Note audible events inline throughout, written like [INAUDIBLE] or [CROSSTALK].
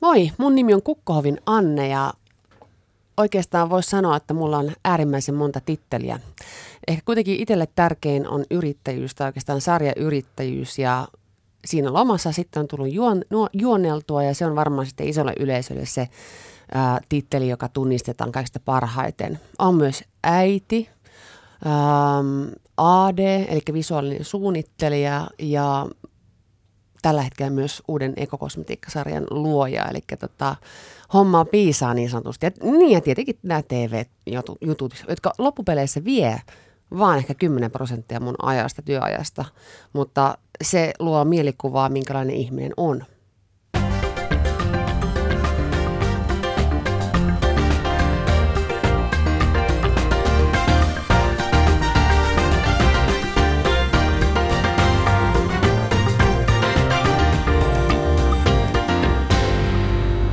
Moi, mun nimi on Kukkohovin Anne ja oikeastaan voisi sanoa, että mulla on äärimmäisen monta titteliä. Ehkä kuitenkin itselle tärkein on yrittäjyys tai oikeastaan sarjayrittäjyys ja siinä lomassa sitten on tullut juon, juoneltua ja se on varmaan sitten isolle yleisölle se ää, titteli, joka tunnistetaan kaikista parhaiten. On myös äiti, ähm, AD, eli visuaalinen suunnittelija ja tällä hetkellä myös uuden ekokosmetiikkasarjan luoja, eli tota, hommaa piisaa niin sanotusti. Ja, niin ja tietenkin nämä TV-jutut, jotka loppupeleissä vie vaan ehkä 10 prosenttia mun ajasta, työajasta, mutta se luo mielikuvaa, minkälainen ihminen on.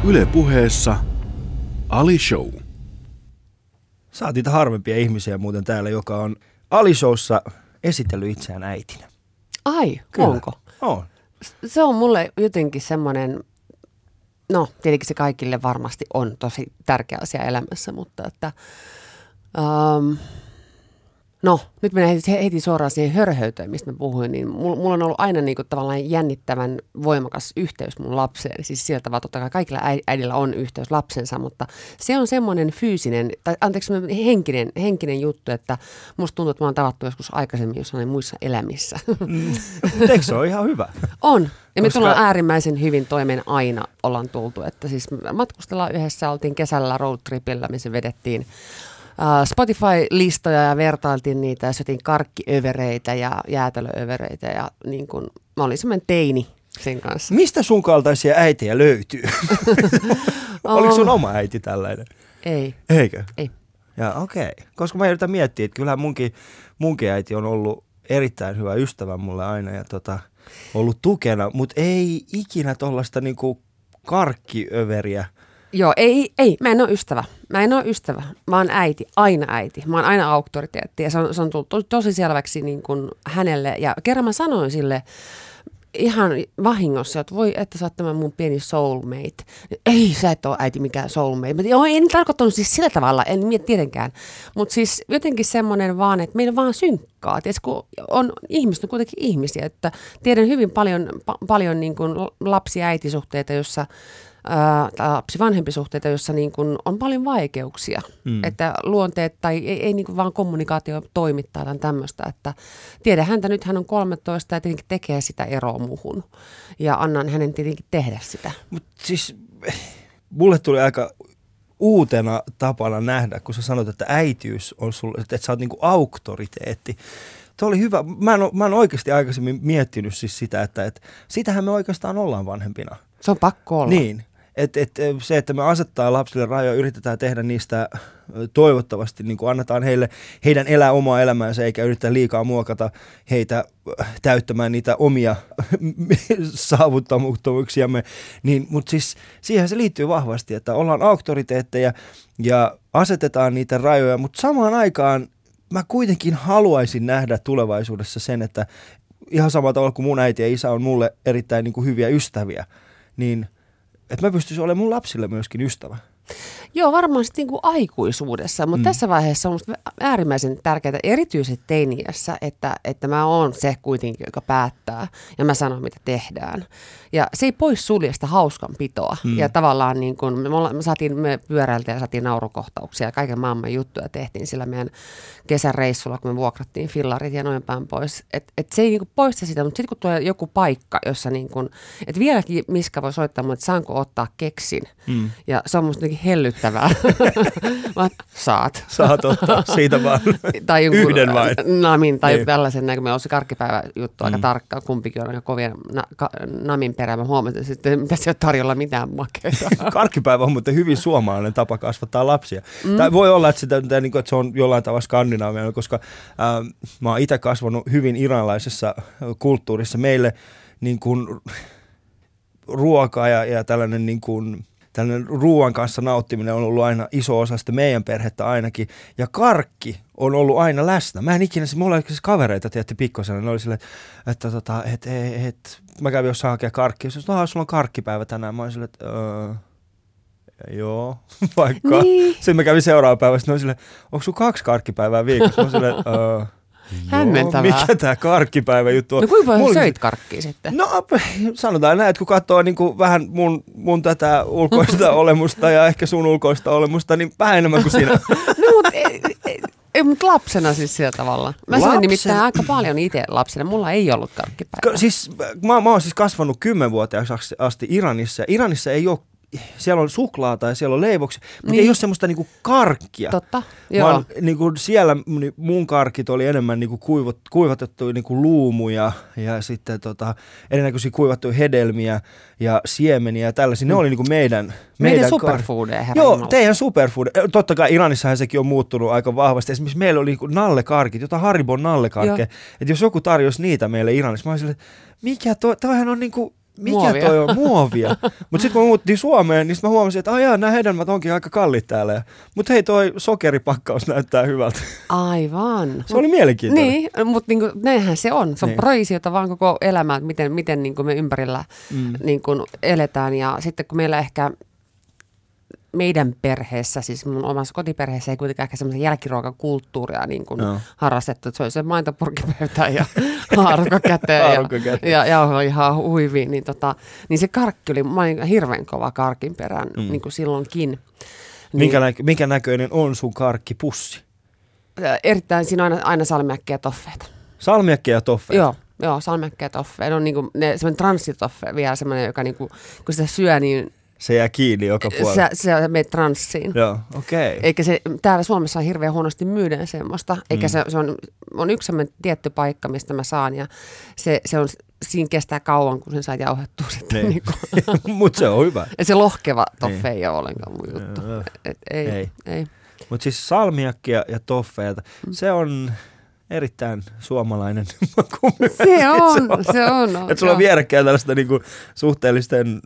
Yle puheessa Ali Show. Saatiin niitä harvempia ihmisiä muuten täällä, joka on Ali Showssa esitellyt itseään äitinä. Ai, Kyllä. onko? On. Se on mulle jotenkin semmoinen, no tietenkin se kaikille varmasti on tosi tärkeä asia elämässä, mutta että... Um, No, nyt mennään heti, heti suoraan siihen hörhöyteen, mistä mä puhuin, niin mulla, mulla on ollut aina niin kuin, tavallaan jännittävän voimakas yhteys mun lapseen. Siis sieltä vaan totta kai kaikilla äidillä on yhteys lapsensa, mutta se on semmoinen fyysinen, tai anteeksi henkinen, henkinen juttu, että musta tuntuu, että mä oon tavattu joskus aikaisemmin jossain muissa elämissä. Mm. Eikö se ole ihan hyvä? On. Ja Koska... me tullaan äärimmäisen hyvin toimeen aina ollaan tultu. Että siis matkustellaan yhdessä, oltiin kesällä roadtripillä, missä vedettiin Spotify-listoja ja vertailtiin niitä ja syötiin karkkiövereitä ja jäätelöövereitä ja niin kun, mä olin semmoinen teini sen kanssa. Mistä sun kaltaisia äitejä löytyy? [LAUGHS] Oliko sun oma äiti tällainen? Ei. Eikö? Ei. Ja okei, okay. koska mä yritän miettiä, että kyllähän munkin, munkin äiti on ollut erittäin hyvä ystävä mulle aina ja tota, ollut tukena, mutta ei ikinä tuollaista niinku karkkiöveriä Joo, ei, ei, mä en ole ystävä. Mä en ole ystävä. Mä oon äiti, aina äiti. Mä oon aina auktoriteetti ja se on, se on tullut to, tosi selväksi niin kuin hänelle. Ja kerran mä sanoin sille ihan vahingossa, että voi, että sä oot tämä mun pieni soulmate. Ei, sä et ole äiti mikään soulmate. Mä, joo, en tarkoittanut siis sillä tavalla, en miet tietenkään. Mutta siis jotenkin semmoinen vaan, että meillä vaan synkkaa. Tiedätkö, kun on, ihmiset on kuitenkin ihmisiä, että tiedän hyvin paljon, pa, paljon niin kuin lapsi-äitisuhteita, jossa lapsi-vanhempi-suhteita, jossa niin kuin on paljon vaikeuksia. Mm. Että luonteet tai ei, ei niin kuin vaan kommunikaatio toimittaa tai tämmöistä. Että tiedä häntä nyt, hän on 13 ja tietenkin tekee sitä eroa muuhun. Ja annan hänen tietenkin tehdä sitä. Mutta siis mulle tuli aika uutena tapana nähdä, kun sä sanot, että äitiys on sulle, että sä oot niinku auktoriteetti. Tuo oli hyvä. Mä en, mä en oikeasti aikaisemmin miettinyt siis sitä, että, että sitähän me oikeastaan ollaan vanhempina. Se on pakko olla. Niin. Et, et, se, että me asettaa lapsille rajoja, yritetään tehdä niistä toivottavasti, niin kuin annetaan heille, heidän elää omaa elämäänsä, eikä yritetä liikaa muokata heitä täyttämään niitä omia saavuttamattomuuksiamme. Niin, mutta siis siihen se liittyy vahvasti, että ollaan auktoriteetteja ja asetetaan niitä rajoja, mutta samaan aikaan mä kuitenkin haluaisin nähdä tulevaisuudessa sen, että ihan samalla tavalla kuin mun äiti ja isä on mulle erittäin niin kuin hyviä ystäviä, niin – että mä pystyisin olemaan mun lapsille myöskin ystävä. Joo, varmaan sitten niin aikuisuudessa, mutta mm. tässä vaiheessa on äärimmäisen tärkeää, erityisesti teiniässä, että, että mä oon se kuitenkin, joka päättää ja mä sanon, mitä tehdään. Ja se ei pois sulje sitä hauskanpitoa. Mm. Ja tavallaan niin kun me, me, saatiin, me pyöräiltiin ja saatiin naurukohtauksia ja kaiken maailman juttuja tehtiin sillä meidän kesäreissulla, kun me vuokrattiin fillarit ja noin päin pois. Et, et se ei niin poista sitä, mutta sitten kun tulee joku paikka, jossa niin kun, että vieläkin Miska voi soittaa että saanko ottaa keksin. Mm. Ja se on musta hellyttävää. [LAUGHS] Mä, saat. Saat ottaa siitä vaan [LAUGHS] tai jonkun, yhden vain. Namin tai niin. tällaisen, näin, kun meillä on se karkkipäivä juttu mm. aika tarkka, kumpikin on aika kovia na, ka, namin perään. Mä huomasin sitten, mitä se ei ole tarjolla mitään makeita. [LAUGHS] Karkkipäivä on muuten hyvin suomalainen tapa kasvattaa lapsia. Mm. Tai voi olla, että, sitä, että, niin että se on jollain tavalla skandinaavia, koska äh, mä oon itse kasvanut hyvin iranlaisessa kulttuurissa. Meille niin kuin, ruoka ja, ja tällainen niin kuin, tällainen ruoan kanssa nauttiminen on ollut aina iso osa sitä meidän perhettä ainakin. Ja karkki on ollut aina läsnä. Mä en ikinä, mulla oli siis kavereita, tiedätte, pikkosena, ne oli silleen, että, että, tota, että, että, että mä kävin jossain hakea karkkia. Sanoin, että sulla on karkkipäivä tänään. Mä olin silleen, että öö, joo, vaikka. Niin. Sitten mä kävin seuraava päivä, sitten silleen, onko sulla kaksi karkkipäivää viikossa? Mä silleen, öö, Hämmentävää. mikä tämä karkkipäivä juttu on? No kuinka paljon Mulla... söit karkkia sitten? No sanotaan näin, että kun katsoo niin kuin vähän mun, mun tätä ulkoista [LAUGHS] olemusta ja ehkä sun ulkoista olemusta, niin vähän enemmän kuin sinä. [LAUGHS] no mutta ei, mutta lapsena siis sillä tavalla. Mä Lapsen... nimittäin aika paljon itse lapsena. Mulla ei ollut karkkipäivää. Siis, mä, mä oon siis kasvanut kymmenvuotiaaksi asti Iranissa. Iranissa ei ole siellä on suklaata ja siellä on leivoksia, mutta niin. ei ole semmoista niinku karkkia. Totta, joo. Vaan niinku siellä mun karkit oli enemmän niinku kuivat, kuivatettuja niinku luumuja ja sitten tota, erinäköisiä kuivattuja hedelmiä ja siemeniä ja tällaisia. Mm. Ne oli niinku meidän Meidän, meidän superfoodeja, herra Joo, Jumala. teidän superfood. Totta kai Iranissahan sekin on muuttunut aika vahvasti. Esimerkiksi meillä oli niinku nallekarkit, jota Haribon nallekarkkeja. Että jos joku tarjosi niitä meille Iranissa, mä olisin, että mikä toi, toihan on niinku mikä muovia. toi on muovia? [LAUGHS] Mutta sitten kun me muuttiin Suomeen, niin mä huomasin, että ajaa, nämä hedelmät onkin aika kallit täällä. Mutta hei, toi sokeripakkaus [LAUGHS] näyttää hyvältä. Aivan. Se oli mielenkiintoinen. Niin, mutta niinku, näinhän se on. Se on niin. proisiota vaan koko elämä, että miten, miten niinku me ympärillä mm. niinku, eletään. Ja sitten kun meillä ehkä meidän perheessä, siis mun omassa kotiperheessä ei kuitenkaan ehkä semmoisen jälkiruokakulttuuria niin kuin no. harrastettu. Että se oli se maitopurkipöytä ja [LAUGHS] haarukka käteen ja, ja jauho ihan huiviin. Niin, tota, niin se karkki oli, mä olin hirveän kova karkin perään mm. niin kuin silloinkin. Niin, minkä, nä- minkä näköinen on sun karkkipussi? Erittäin, siinä on aina, aina salmiakkia ja toffeita. Salmiakkia ja toffeita? Joo. Joo, salmiakkia ja toffeita. Ne on niinku, ne, semmoinen transsitoffe vielä semmoinen, joka niinku, kun sitä syö, niin se jää kiinni joka puolella. Se, se menee transsiin. Joo, okei. Okay. Eikä se, täällä Suomessa on hirveän huonosti myydä semmoista. Eikä mm. se, se on, on yksi semmoinen tietty paikka, mistä mä saan. Ja se, se on, siinä kestää kauan, kun sen saa jauhettua sitten. Niin. [LAUGHS] Niin Mutta se on hyvä. Ja se lohkeva toffe niin. ei ole ollenkaan mun juttu. Et ei, ei. ei. Mutta siis salmiakkia ja toffeita, mm. se on erittäin suomalainen [LAUGHS] Se on, se on. Että sulla on vierekkäin tällaista niinku suhteellisten,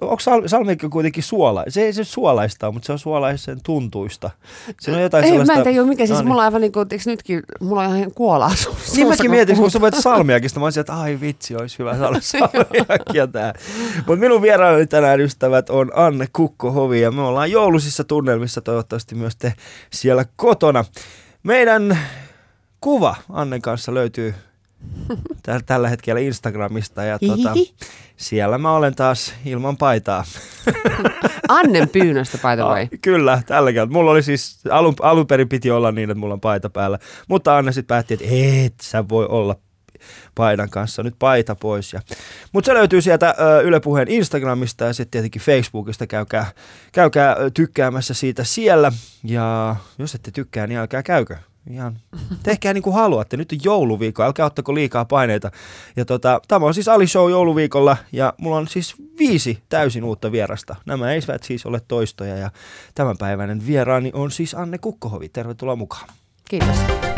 onko sal, salmiakki kuitenkin suola? Se ei se suolaista mutta se on suolaisen tuntuista. Siinä on jotain ei, sellaista... Mä en tiedä mikä, siis no niin. mulla on aivan niin kuin, nytkin, mulla on ihan kuolaa suussa. Niin mäkin mietin, kun sä voit [LAUGHS] salmiakista, mä olisin, että ai vitsi, olisi hyvä saada salmiakkia tää. Mutta minun vieraani tänään ystävät on Anne Kukkohovi ja me ollaan joulusissa tunnelmissa, toivottavasti myös te siellä kotona. Meidän kuva Annen kanssa löytyy [LAUGHS] tällä hetkellä Instagramista ja tuota, siellä mä olen taas ilman paitaa. [LAUGHS] Annen pyynnöstä, by the way. Kyllä, tällä kertaa. Mulla oli siis, alun, alun perin piti olla niin, että mulla on paita päällä, mutta Anne sitten päätti, että et sä voi olla paidan kanssa. Nyt paita pois. Ja... Mutta se löytyy sieltä Yle Puheen Instagramista ja sitten tietenkin Facebookista. Käykää, käykää tykkäämässä siitä siellä. Ja jos ette tykkää, niin älkää käykö. Ihan [LAUGHS] tehkää niin kuin haluatte. Nyt on jouluviikko, älkää ottako liikaa paineita. Ja tota, tämä on siis Ali Show jouluviikolla ja mulla on siis viisi täysin uutta vierasta. Nämä eivät siis ole toistoja ja tämänpäiväinen vieraani on siis Anne Kukkohovi. Tervetuloa mukaan. Kiitos.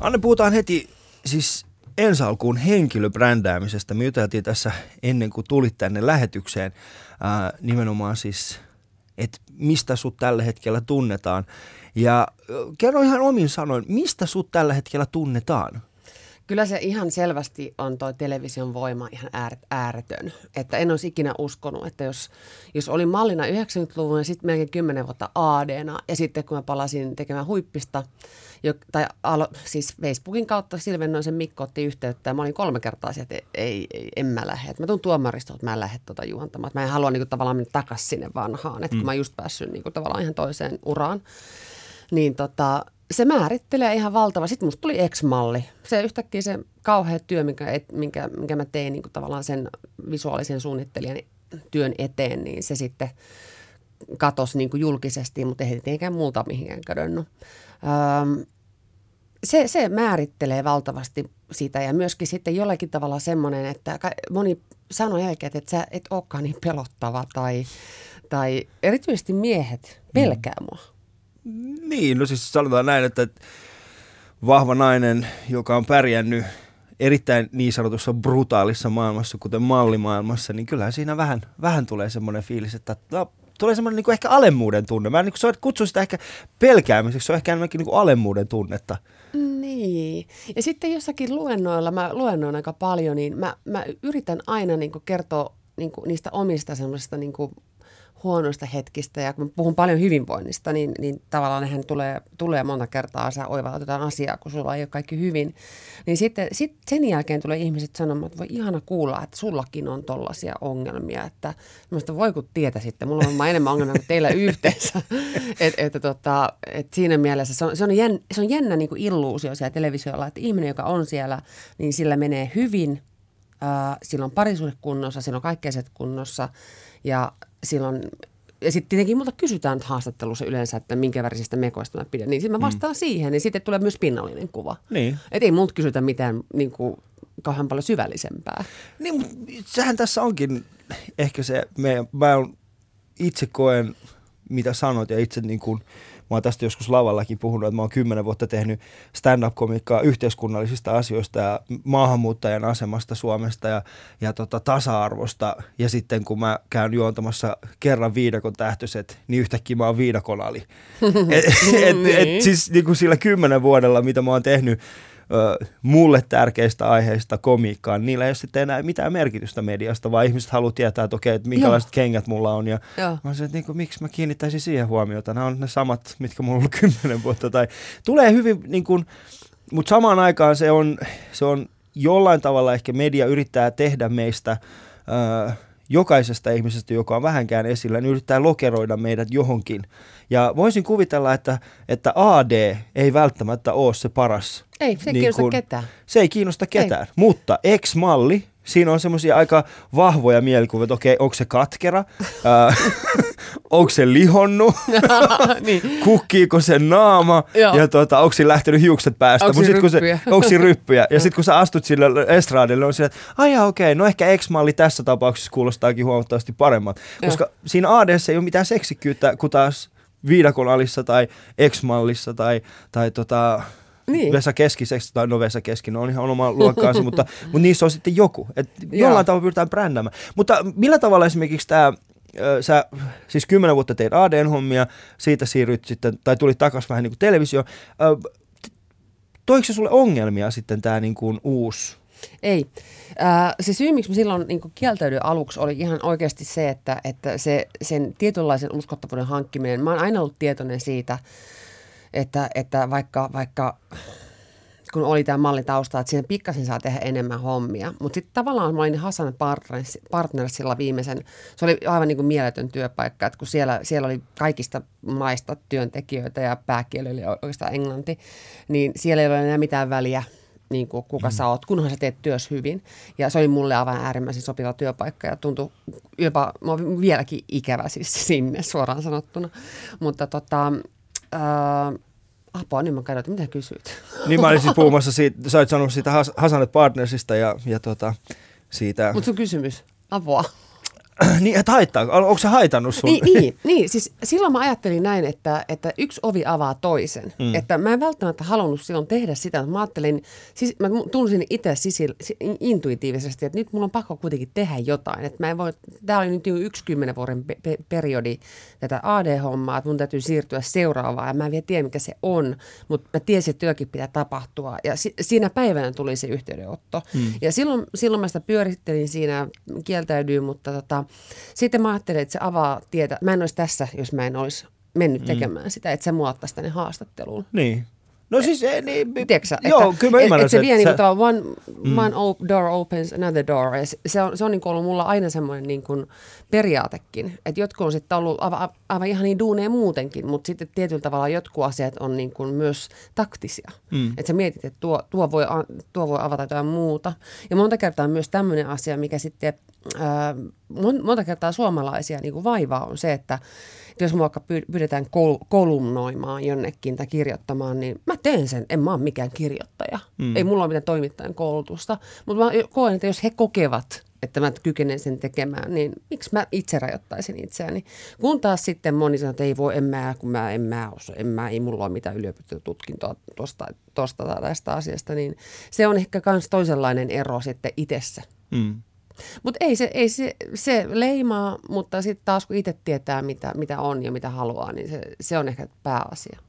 Anne, puhutaan heti siis ensi alkuun henkilöbrändäämisestä. Me juteltiin tässä ennen kuin tulit tänne lähetykseen ää, nimenomaan siis, että mistä sut tällä hetkellä tunnetaan. Ja kerro ihan omin sanoin, mistä sut tällä hetkellä tunnetaan? Kyllä se ihan selvästi on tuo television voima ihan ääretön. Että en olisi ikinä uskonut, että jos, jos olin mallina 90-luvun ja sitten melkein 10 vuotta ADna ja sitten kun mä palasin tekemään huippista, jo, tai alo, siis Facebookin kautta Silvennoisen Mikko otti yhteyttä ja mä olin kolme kertaa sieltä, että ei, ei, en mä lähde. Mä tuun tuomarista, että mä en lähde tuota juontamaan. Mä en halua niin kuin, tavallaan mennä takaisin sinne vanhaan, että mm. kun mä just päässyt niin kuin, tavallaan ihan toiseen uraan. Niin tota, se määrittelee ihan valtava. Sitten musta tuli ex-malli. Se yhtäkkiä se kauhea työ, minkä, et, minkä, minkä mä tein niin tavallaan sen visuaalisen suunnittelijan työn eteen, niin se sitten katosi niin julkisesti, mutta ei tietenkään muuta mihinkään kadonnut. Öm, se, se määrittelee valtavasti sitä ja myöskin sitten jollakin tavalla semmoinen, että moni sanoi jälkeen, että sä et olekaan niin pelottava tai, tai erityisesti miehet pelkää mua. Niin, no siis sanotaan näin, että vahva nainen, joka on pärjännyt erittäin niin sanotussa brutaalissa maailmassa, kuten mallimaailmassa, niin kyllähän siinä vähän, vähän tulee semmoinen fiilis, että no, tulee semmoinen niin kuin ehkä alemmuuden tunne. Mä niin kutsu sitä ehkä pelkäämiseksi, se on ehkä enemmänkin niin kuin alemmuuden tunnetta. Niin. Ja sitten jossakin luennoilla, mä luennoin aika paljon, niin mä, mä yritän aina niin kuin kertoa niin kuin niistä omista semmoisista niin kuin huonoista hetkistä ja kun puhun paljon hyvinvoinnista, niin, niin tavallaan nehän tulee, tulee monta kertaa, sä oivalletaan asiaa, kun sulla ei ole kaikki hyvin. Niin sitten sit sen jälkeen tulee ihmiset sanomaan, että voi ihana kuulla, että sullakin on tollaisia ongelmia, että minusta voi kun tietä sitten, mulla on enemmän ongelmia kuin teillä yhteensä. [LAUGHS] et, et, tota, et siinä mielessä se on, se on jännä, se on jännä niin kuin illuusio siellä televisiolla, että ihminen, joka on siellä, niin sillä menee hyvin, äh, sillä on parisuhde kunnossa, sillä on kaikkea kunnossa ja silloin ja sitten tietenkin multa kysytään nyt haastattelussa yleensä, että minkä värisistä mekoista mä pidän. Niin sitten mä vastaan mm. siihen, niin sitten tulee myös pinnallinen kuva. Niin. Että ei multa kysytä mitään niin kuin, kauhean paljon syvällisempää. Niin, sehän tässä onkin ehkä se, me, mä itse koen, mitä sanot ja itse niin kuin, Mä oon tästä joskus lavallakin puhunut, että mä oon kymmenen vuotta tehnyt stand-up-komiikkaa yhteiskunnallisista asioista ja maahanmuuttajan asemasta Suomesta ja, ja tota, tasa-arvosta. Ja sitten kun mä käyn juontamassa kerran viidakon tähtöiset, niin yhtäkkiä mä oon viidakon ali. [LAUGHS] et, et, et, niin. siis niin kuin sillä kymmenen vuodella, mitä mä oon tehnyt ö, mulle tärkeistä aiheista komiikkaan, niillä ei ole sitten enää mitään merkitystä mediasta, vaan ihmiset haluaa tietää, että okei, että minkälaiset Joo. kengät mulla on. Ja Joo. mä sanoin, että niin kuin, miksi mä kiinnittäisin siihen huomiota. Nämä on ne samat, mitkä mulla on ollut [LAUGHS] kymmenen vuotta. Tai, tulee hyvin, niin kuin, mutta samaan aikaan se on, se on jollain tavalla ehkä media yrittää tehdä meistä... Ö, jokaisesta ihmisestä, joka on vähänkään esillä, niin yrittää lokeroida meidät johonkin. Ja voisin kuvitella, että, että AD ei välttämättä ole se paras. Ei, se ei niin kiinnosta kun, ketään. Se ei kiinnosta ketään, ei. mutta X-malli, siinä on semmoisia aika vahvoja mielikuvia, että okei, onko se katkera, [LAUGHS] onko se lihonnut, [LAUGHS] niin. kukkiiko se naama Joo. ja tota, onko se lähtenyt hiukset päästä. Onko se ryppyjä. onko se ryppyjä. ja [LAUGHS] sitten kun sä astut sille estraadille, on sillä, että aijaa okei, no ehkä X-malli tässä tapauksessa kuulostaakin huomattavasti paremmat. Koska Joo. siinä AD ei ole mitään seksikkyyttä, kun taas viidakon alissa tai X-mallissa tai, tai tota, niin. Vesa Keskiseksi, tai no Vesa Keski, no on ihan oma luokkaansa, [LAUGHS] mutta, mutta niissä on sitten joku. Et jollain tavalla pyritään brändäämään. Mutta millä tavalla esimerkiksi tämä sä siis kymmenen vuotta teit AD-hommia, siitä siirryt sitten, tai tulit takaisin vähän niin kuin televisio. Toiko se sulle ongelmia sitten tämä niin kuin uusi ei. Äh, se syy, miksi mä silloin niin kieltäydyin aluksi, oli ihan oikeasti se, että, että se, sen tietynlaisen uskottavuuden hankkiminen, mä oon aina ollut tietoinen siitä, että, että vaikka, vaikka kun oli tämä malli tausta, että siinä pikkasen saa tehdä enemmän hommia. Mutta sitten tavallaan mä olin Hasan partnersilla viimeisen, se oli aivan niin kuin mieletön työpaikka, että kun siellä, siellä oli kaikista maista työntekijöitä ja pääkieli oli oikeastaan englanti, niin siellä ei ole enää mitään väliä, niin kuin kuka mm. sä oot, kunhan sä teet työs hyvin. Ja se oli mulle aivan äärimmäisen sopiva työpaikka ja tuntui jopa, mä vieläkin ikävä siis sinne suoraan sanottuna. Mutta tota, ää, Apua, niin mä katsoin, että mitä kysyt? Niin mä olin siis [LAUGHS] puhumassa siitä, sä olet sanonut siitä Hasanet Partnersista ja, ja tota, siitä... Mutta sun kysymys, apua. [CLEARS THROAT] niin, että haittaa. Onko se haitannut sun? Niin, niin, niin, siis silloin mä ajattelin näin, että, että yksi ovi avaa toisen. Mm. Että mä en välttämättä halunnut silloin tehdä sitä. Mä ajattelin, siis mä tunsin itse sisil, intuitiivisesti, että nyt mulla on pakko kuitenkin tehdä jotain. Että mä en voi, tää oli nyt yksi kymmenen vuoden pe- pe- periodi tätä AD-hommaa, että mun täytyy siirtyä seuraavaan. Ja mä en vielä tiedä, mikä se on, mutta mä tiesin, että työkin pitää tapahtua. Ja si- siinä päivänä tuli se yhteydenotto. Mm. Ja silloin, silloin mä sitä pyörittelin siinä, kieltäydyin, mutta tota, sitten mä ajattelin, että se avaa tietä. Mä en olisi tässä, jos mä en olisi mennyt mm. tekemään mm. sitä, että se mua tänne haastatteluun. Niin. No siis, eh, niin, Tiedätkö, joo, että, kyllä mä ymmärrän että se vie niin kuin one, mm. one door opens another door. Ja se on, se on niin ollut mulla aina semmoinen niin kuin periaatekin, että jotkut on sitten ollut aivan, aivan ihan niin duuneja muutenkin, mutta sitten tietyllä tavalla jotkut asiat on niin kuin myös taktisia. Mm. Että sä mietit, että tuo, tuo, voi, tuo voi avata jotain muuta. Ja monta kertaa myös tämmöinen asia, mikä sitten ää, monta kertaa suomalaisia niin kuin vaivaa on se, että jos vaikka pyydetään kol- kolumnoimaan jonnekin tai kirjoittamaan, niin mä teen sen. En mä ole mikään kirjoittaja. Mm. Ei mulla ole mitään toimittajan koulutusta. Mutta mä koen, että jos he kokevat, että mä kykenen sen tekemään, niin miksi mä itse rajoittaisin itseäni. Kun taas sitten moni sanoo, että ei voi, en mä, kun mä en mä osaa, en mä, ei mulla ole mitään yliopistotutkintoa tuosta, tuosta tai tästä asiasta, niin se on ehkä myös toisenlainen ero sitten itsessä. Mm. Mutta ei, se, ei se, se leimaa, mutta sitten taas kun itse tietää, mitä, mitä on ja mitä haluaa, niin se, se on ehkä pääasia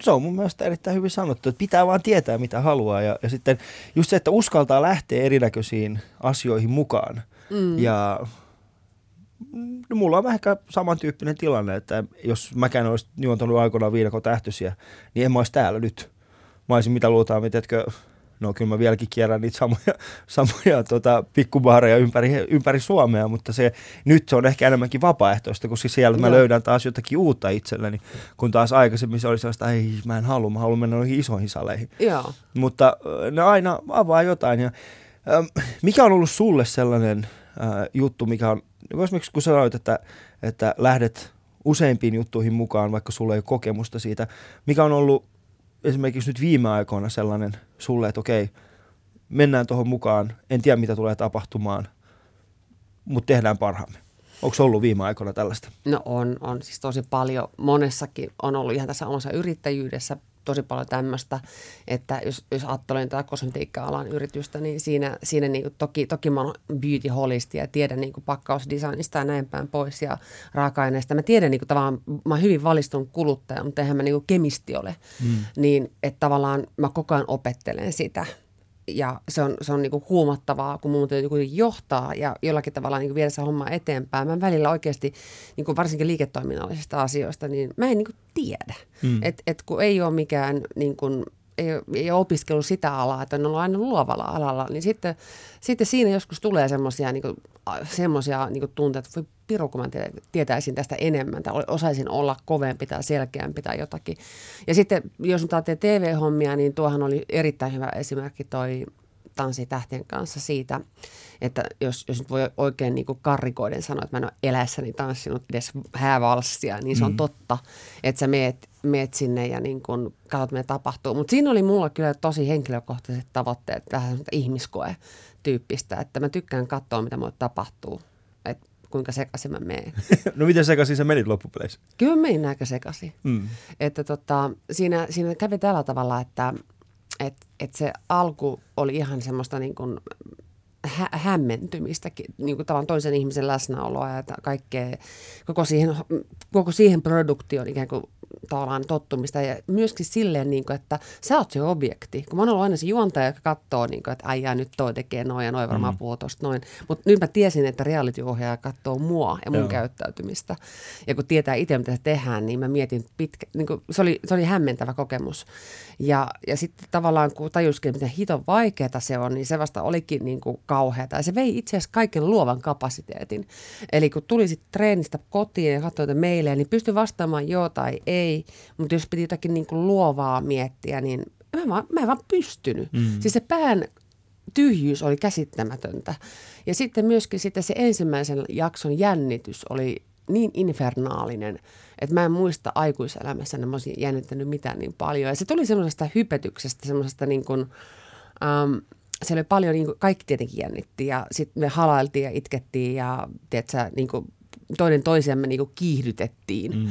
se on mun mielestä erittäin hyvin sanottu, että pitää vaan tietää, mitä haluaa. Ja, ja sitten just se, että uskaltaa lähteä erinäköisiin asioihin mukaan. Mm. Ja no, mulla on ehkä samantyyppinen tilanne, että jos mäkään olisi juontanut aikoinaan viinakotähtöisiä, niin en mä olisi täällä nyt. Mä olisin mitä luultaan, että no kyllä mä vieläkin kierrän niitä samoja, [LAUGHS] samoja tota, pikkubaareja ympäri, ympäri Suomea, mutta se, nyt se on ehkä enemmänkin vapaaehtoista, koska siellä mä löydän taas jotakin uutta itselleni, kun taas aikaisemmin se oli sellaista, ei mä en halua, mä haluan mennä noihin isoihin saleihin. Joo. Mutta ne aina avaa jotain ja äh, mikä on ollut sulle sellainen äh, juttu, mikä on, esimerkiksi kun sanoit, että, että lähdet useimpiin juttuihin mukaan, vaikka sulla ei ole kokemusta siitä, mikä on ollut esimerkiksi nyt viime aikoina sellainen sulle, että okei, mennään tuohon mukaan, en tiedä mitä tulee tapahtumaan, mutta tehdään parhaamme. Onko ollut viime aikoina tällaista? No on, on siis tosi paljon. Monessakin on ollut ihan tässä omassa yrittäjyydessä tosi paljon tämmöistä, että jos, jos ajattelen tätä kosmetiikka-alan yritystä, niin siinä, siinä niin kuin toki, toki mä oon beauty holisti ja tiedän niin kuin pakkausdesignista ja näin päin pois ja raaka-aineista. Mä tiedän niin kuin tavallaan, mä oon hyvin valistunut kuluttaja, mutta eihän mä niin kuin kemisti ole. Mm. Niin, että tavallaan mä koko ajan opettelen sitä ja se on, se on niin kuin huomattavaa, kun mun täytyy johtaa ja jollakin tavalla niin kuin viedä se homma eteenpäin. Mä välillä oikeasti, niin kuin varsinkin liiketoiminnallisista asioista, niin mä en niin kuin tiedä. Mm. Että et kun ei ole mikään niin kuin, ei, ei ole opiskellut sitä alaa, että on ollut aina luovalla alalla, niin sitten, sitten siinä joskus tulee semmoisia niin semmoisia niin tunteita, että voi piru, kun mä tietäisin tästä enemmän tai osaisin olla kovempi tai selkeämpi tai jotakin. Ja sitten jos nyt ajattelee TV-hommia, niin tuohan oli erittäin hyvä esimerkki toi Tanssi tähtien kanssa siitä, että jos, jos nyt voi oikein niin karrikoiden sanoa, että mä en ole elässäni tanssinut edes häävalssia, niin se on mm. totta, että sä meet, meet sinne ja niin kuin katsot, mitä tapahtuu. Mutta siinä oli mulla kyllä tosi henkilökohtaiset tavoitteet, vähän ihmiskoe tyyppistä, että mä tykkään katsoa, mitä mulle tapahtuu, että kuinka sekaisin mä menen. [LAUGHS] no miten sekaisin sä menit loppupeleissä? Kyllä menin aika sekaisin. Mm. Että tota, siinä, siinä kävi tällä tavalla, että et, et se alku oli ihan semmoista niin kuin hä- hämmentymistä, niin kuin tavan toisen ihmisen läsnäoloa ja kaikkea, koko siihen, koko siihen produktioon ikään kuin tavallaan tottumista ja myöskin silleen, niin kuin, että sä oot se objekti. Kun mä oon ollut aina se juontaja, joka katsoo, niin kuin, että ai nyt toi tekee noin ja noin varmaan mm. puhuu tosta noin. Mutta nyt mä tiesin, että reality-ohjaaja katsoo mua ja mun Joo. käyttäytymistä. Ja kun tietää itse, mitä se tehdään, niin mä mietin pitkä, niin kuin, se, oli, se oli hämmentävä kokemus. Ja, ja sitten tavallaan kun tajuskin, miten hiton vaikeaa se on, niin se vasta olikin niin kuin kauheata. Ja se vei itse asiassa kaiken luovan kapasiteetin. Eli kun tuli sitten treenistä kotiin ja katsoi meille, niin pystyi vastaamaan joo tai ei. Mutta jos piti jotakin niin kuin luovaa miettiä, niin mä, vaan, mä en vaan pystynyt. Mm. Siis se pään tyhjyys oli käsittämätöntä. Ja sitten myöskin sitten se ensimmäisen jakson jännitys oli niin infernaalinen, että mä en muista aikuiselämässä, että mä olisin jännittänyt mitään niin paljon. Ja se tuli semmoisesta hypetyksestä, semmoisesta niin kuin, ähm, siellä oli paljon, niin kuin, kaikki tietenkin jännitti ja sitten me halailtiin ja itkettiin ja tiedätkö, niin kuin, toinen toisiamme niin kiihdytettiin. Mm.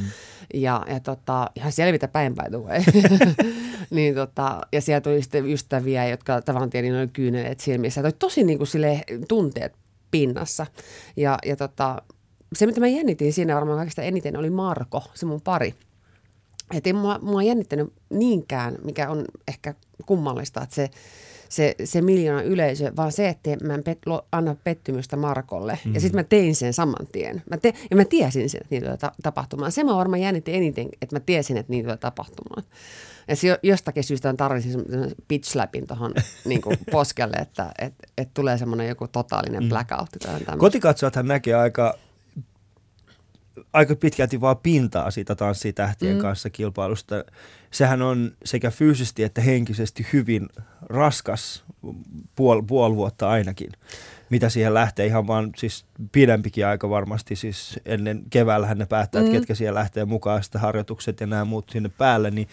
Ja, ja tota, ihan selvitä päin by [LAUGHS] niin tota, ja sieltä tuli sitten ystäviä, jotka tavallaan tiedin noin kyyneleet silmissä. Toi tosi niin kuin, sille, tunteet pinnassa. Ja, ja tota, se, mitä mä jännitin siinä varmaan kaikista eniten, oli Marko, se mun pari. Että ei mua, mua jännittänyt niinkään, mikä on ehkä kummallista, että se, se, se miljoona yleisö, vaan se, että mä en pet, anna pettymystä Markolle. Mm. Ja sitten mä tein sen saman tien. Mä te, ja mä tiesin sen, että niitä tulee ta- tapahtumaan. Se mä varmaan jännitti eniten, että mä tiesin, että niitä tulee tapahtumaan. Ja se jostakin syystä tarvitsin pitch läpin tuohon [LAUGHS] niin poskelle, että et, et tulee semmoinen joku totaalinen mm. blackout. Kotikatsojathan näkee aika aika pitkälti vaan pintaa siitä tanssitähtien mm. kanssa kilpailusta. Sehän on sekä fyysisesti että henkisesti hyvin raskas puol, puoli vuotta ainakin, mitä siihen lähtee ihan vaan siis pidempikin aika varmasti. Siis ennen keväällähän ne päättää, mm. että ketkä siihen lähtee mukaan, sitten harjoitukset ja nämä muut sinne päälle, niin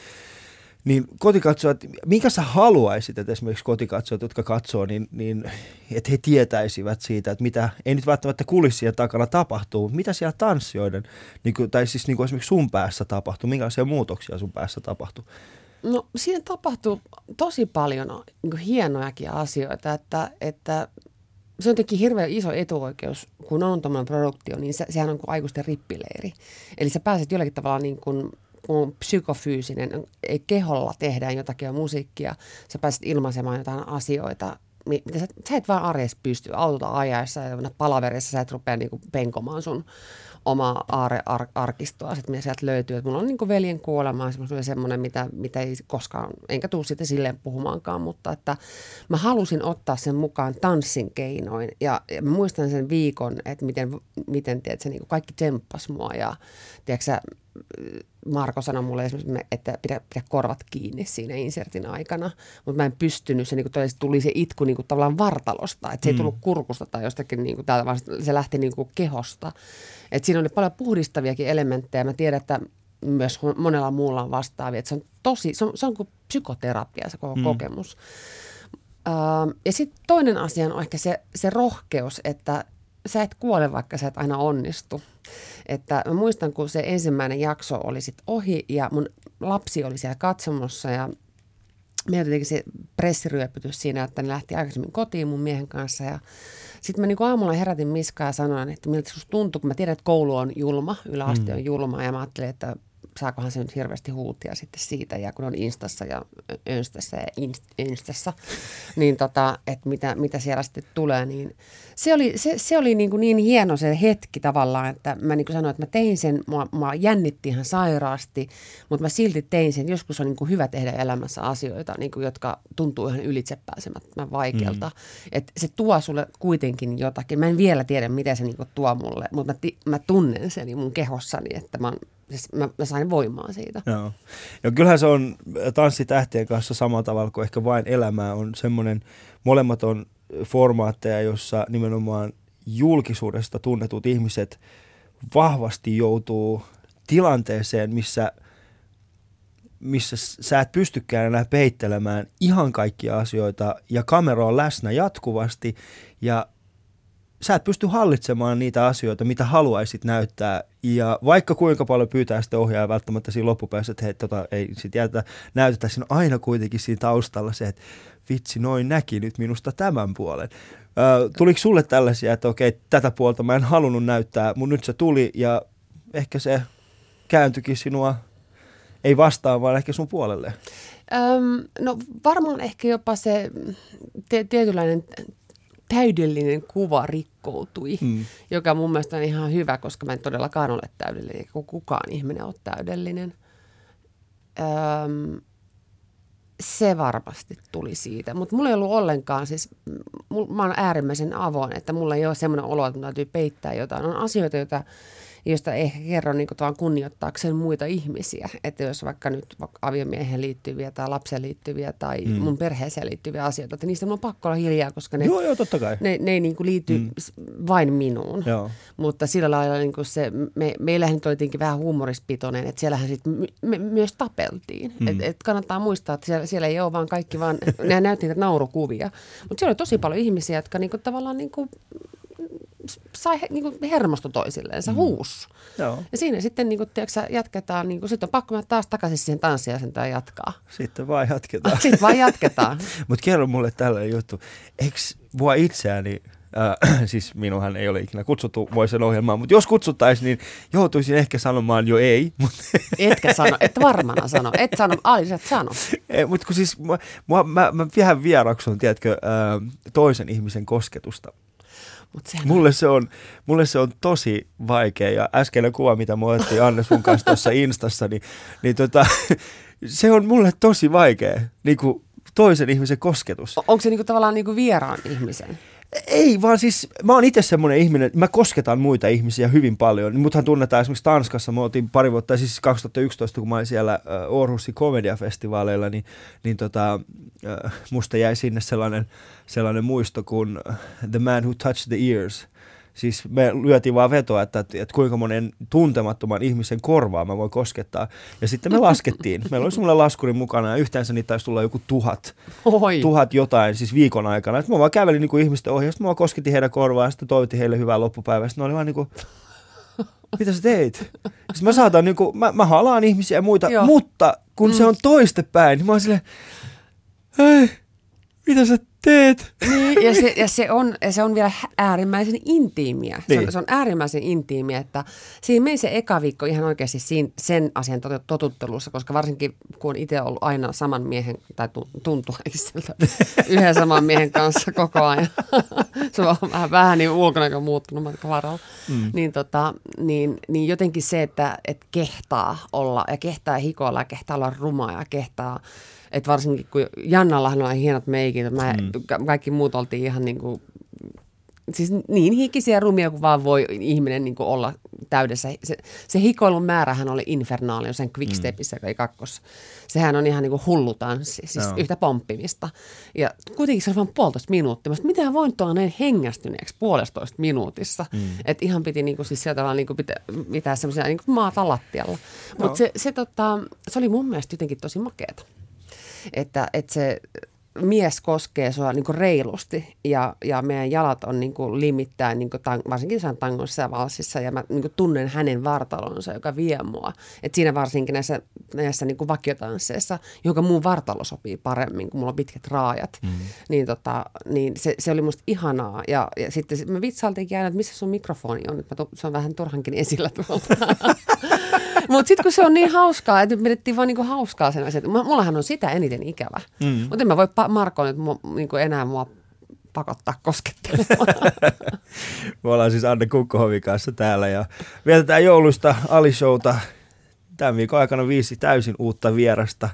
Niin kotikatsojat, minkä sä haluaisit, että esimerkiksi kotikatsojat, jotka katsoo, niin, niin että he tietäisivät siitä, että mitä, ei nyt välttämättä kulissien takana tapahtuu, mitä siellä tanssijoiden, niin kuin, tai siis niin kuin esimerkiksi sun päässä tapahtuu, minkälaisia muutoksia sun päässä tapahtuu? No siinä tapahtuu tosi paljon niin hienojakin asioita, että, että se on tietenkin hirveän iso etuoikeus, kun on tuommoinen produktio, niin se, sehän on kuin aikuisten rippileiri. Eli sä pääset jollakin tavalla niin kuin, kun psykofyysinen, keholla tehdään jotakin musiikkia, sä pääset ilmaisemaan jotain asioita, mitä sä, sä et vaan arjessa pysty autota ajaessa ja palaverissa sä et rupea niin kuin penkomaan sun omaa aarearkistoa, sitten mitä sieltä löytyy. Että mulla on niin veljen kuolema semmoinen, mitä, mitä ei koskaan, enkä tule sitten silleen puhumaankaan, mutta että mä halusin ottaa sen mukaan tanssin keinoin. Ja, ja mä muistan sen viikon, että miten, miten tiedät, se niin kaikki tsemppas mua ja tiedätkö, Marko sanoi mulle esimerkiksi, että pidä, pidä korvat kiinni siinä insertin aikana, mutta mä en pystynyt, se niin kuin, tuli se itku niin kuin, tavallaan vartalosta, että se mm. ei tullut kurkusta tai jostakin niin kuin, täältä, vaan se lähti niin kuin, kehosta. Et siinä oli paljon puhdistaviakin elementtejä. Mä tiedän, että myös monella muulla on vastaavia. Että se on tosi, se on, se on kuin psykoterapia se koko mm. kokemus. Uh, ja sitten toinen asia on ehkä se, se rohkeus, että sä et kuole, vaikka sä et aina onnistu. Että mä muistan, kun se ensimmäinen jakso oli sitten ohi ja mun lapsi oli siellä katsomossa ja meillä jotenkin se pressiryöpytys siinä, että ne lähti aikaisemmin kotiin mun miehen kanssa ja sitten mä niin aamulla herätin Miskaa ja sanoin, että miltä susta tuntuu, kun mä tiedän, että koulu on julma, yläaste mm. on julma ja mä ajattelin, että saakohan se nyt hirveästi huutia sitten siitä, ja kun on Instassa ja Önstässä ja Instassa, niin tota, että mitä, mitä siellä sitten tulee, niin se oli, se, se oli niin, kuin niin hieno se hetki tavallaan, että mä niin kuin sanoin, että mä tein sen, mua, mua jännitti ihan sairaasti, mutta mä silti tein sen. Joskus on niin kuin hyvä tehdä elämässä asioita, niin kuin, jotka tuntuu ihan ylitsepääsemättömän vaikealta. Mm. Että se tuo sulle kuitenkin jotakin. Mä en vielä tiedä, mitä se niin kuin tuo mulle, mutta mä, mä tunnen sen mun kehossani, että mä, siis mä, mä sain voimaa siitä. Joo. Ja kyllähän se on tanssitähtien kanssa samalla tavalla kuin ehkä vain elämää on semmoinen, molemmat on formaatteja, jossa nimenomaan julkisuudesta tunnetut ihmiset vahvasti joutuu tilanteeseen, missä, missä sä et pystykään enää peittelemään ihan kaikkia asioita ja kamera on läsnä jatkuvasti ja sä et pysty hallitsemaan niitä asioita, mitä haluaisit näyttää. Ja vaikka kuinka paljon pyytää sitten ohjaa välttämättä siinä loppupäässä, että hei, tota, ei sit jätetä, näytetä siinä aina kuitenkin siinä taustalla se, että vitsi, noin näki nyt minusta tämän puolen. Ö, tuliko sulle tällaisia, että okei, tätä puolta mä en halunnut näyttää, mutta nyt se tuli ja ehkä se kääntyikin sinua, ei vastaan, vaan ehkä sun puolelle? Öm, no varmaan ehkä jopa se tietynlainen täydellinen kuva rikkoutui, mm. joka mun mielestä on ihan hyvä, koska mä en todellakaan ole täydellinen, eikä kukaan ihminen ole täydellinen. Öm, se varmasti tuli siitä, mutta mulla ei ollut ollenkaan, siis mä oon äärimmäisen avoin, että mulla ei ole semmoinen olo, että täytyy peittää jotain. On asioita, joita josta ehkä kerron niin kuin kunnioittaakseen muita ihmisiä. Että jos vaikka nyt aviomiehen liittyviä tai lapseen liittyviä tai mm. mun perheeseen liittyviä asioita, että niistä on pakko olla hiljaa, koska ne, joo, joo, totta kai. ne, ne ei niin kuin liity mm. vain minuun. Joo. Mutta sillä lailla niin kuin se, me, meillähän nyt oli tietenkin vähän huumorispitoinen, että siellähän sit me, me myös tapeltiin. Mm. Et, et kannattaa muistaa, että siellä, siellä ei ole vaan kaikki vaan, [LAUGHS] ne näytti niitä naurukuvia. Mutta siellä oli tosi paljon ihmisiä, jotka niin kuin, tavallaan niin kuin, sai niin kuin hermosto toisilleen, se mm. huus. Joo. Ja siinä sitten niin kuin, tiedätkö, jatketaan, niin kuin, sitten on pakko mennä taas takaisin siihen tanssiasentoon ja jatkaa. Sitten vaan jatketaan. sitten vaan jatketaan. [LAUGHS] Mutta kerro mulle tällainen juttu. Eikö mua itseäni Äh, [CLEARS THROAT] siis minunhan ei ole ikinä kutsuttu moisen ohjelmaan, mutta jos kutsuttaisiin, niin joutuisin ehkä sanomaan jo ei. [LAUGHS] [LAUGHS] Etkä sano, et varmana sano, et sano, ai et sano. Mutta kun siis mä, mä, mä, mä vähän vieraksun, tiedätkö, äh, toisen ihmisen kosketusta. Mut mulle, se on, mulle se on tosi vaikea ja äskeinen kuva, mitä me otettiin Anne sun kanssa tuossa Instassa, niin, niin tota, se on mulle tosi vaikea, niin kuin toisen ihmisen kosketus. Onko se niin kuin tavallaan niin kuin vieraan ihmisen? Ei, vaan siis mä oon itse semmoinen ihminen, mä kosketan muita ihmisiä hyvin paljon. Muthan tunnetaan esimerkiksi Tanskassa, mä otin pari vuotta, siis 2011, kun mä olin siellä Orhusin komediafestivaaleilla, niin, niin tota, musta jäi sinne sellainen, sellainen muisto kuin The Man Who Touched the Ears – Siis me lyötiin vaan vetoa, että, että kuinka monen tuntemattoman ihmisen korvaa mä voin koskettaa. Ja sitten me laskettiin. Meillä oli semmoinen laskuri mukana ja yhteensä niitä taisi tulla joku tuhat, Oi. tuhat jotain siis viikon aikana. Et mä vaan kävelin niin kuin ihmisten ohi ja sitten mä vaan kosketin heidän korvaa ja sitten toivotin heille hyvää loppupäivää. Sitten ne oli vaan niin kuin, mitä sä teit? Sitten mä saatan niin kuin, mä, mä halaan ihmisiä ja muita, Joo. mutta kun mm. se on toistepäin, niin mä oon silleen, ei, mitä sä teet? Niin, ja se, ja se, on, ja se on vielä äärimmäisen intiimiä. Se, Niin. on, se on äärimmäisen intiimiä, että siinä meni se eka viikko ihan oikeasti siinä, sen asian tot- totuttelussa, koska varsinkin kun on itse ollut aina saman miehen, tai tu- tuntuu itseltä, [LAUGHS] yhden saman miehen kanssa koko ajan. [LAUGHS] se on vähän, vähän niin ulkonäkö muuttunut matkan varrella. Mm. Niin, tota, niin, niin jotenkin se, että et kehtaa olla ja kehtaa hikoilla ja kehtaa olla ruma ja kehtaa että varsinkin kun Jannallahan on hienot meikit, mä, mm. kaikki muut oltiin ihan niin kuin, siis niin hikisiä ja rumia kuin vaan voi ihminen niin kuin olla täydessä. Se, se hikoilun määrähän oli infernaali sen quickstepissä mm. kakkos. Sehän on ihan niin kuin hullu tanssi, siis Joo. yhtä pomppimista. Ja kuitenkin se oli vain puolitoista minuuttia. Sanoin, miten voin tuolla näin hengästyneeksi puolestoista minuutissa. Mm. Että ihan piti niin kuin, siis sieltä vaan niin kuin pitää, pitää semmoisia niin kuin maata lattialla. Mutta se, se, tota, se oli mun mielestä jotenkin tosi makeeta että, että se mies koskee sua niin reilusti ja, ja meidän jalat on niin limittäin, niin tang, varsinkin jossain tangossa ja valsissa ja mä niin tunnen hänen vartalonsa, joka vie mua. Et siinä varsinkin näissä, näissä niin vakiotansseissa, johon mun vartalo sopii paremmin, kun mulla on pitkät raajat, mm. niin, tota, niin se, se oli musta ihanaa. Ja, ja sitten me vitsailtiinkin aina, että missä sun mikrofoni on, että mä se on vähän turhankin esillä tuolta. [LAUGHS] Mutta sitten kun se on niin hauskaa, että pidettiin vaan niinku hauskaa sen asian. Mullahan on sitä eniten ikävä. Mm. Mutta en mä voi pa- Marko nyt mu- niinku enää mua pakottaa koskettelemaan. [LAUGHS] Me ollaan siis Anne Kukkohovin kanssa täällä ja vietetään joulusta Alishouta. Tämän viikon aikana viisi täysin uutta vierasta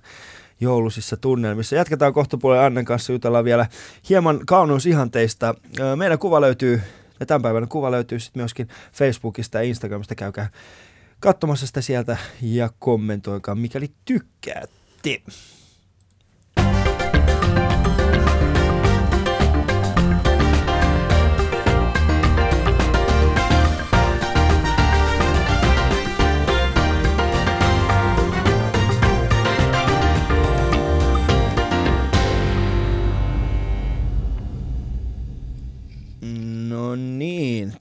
joulusissa tunnelmissa. Jatketaan kohta puolen Annen kanssa, jutellaan vielä hieman kauneusihanteista. Meidän kuva löytyy, ja tämän päivän kuva löytyy sitten myöskin Facebookista ja Instagramista. Käykää katsomassa sitä sieltä ja kommentoikaa, mikäli tykkäätte.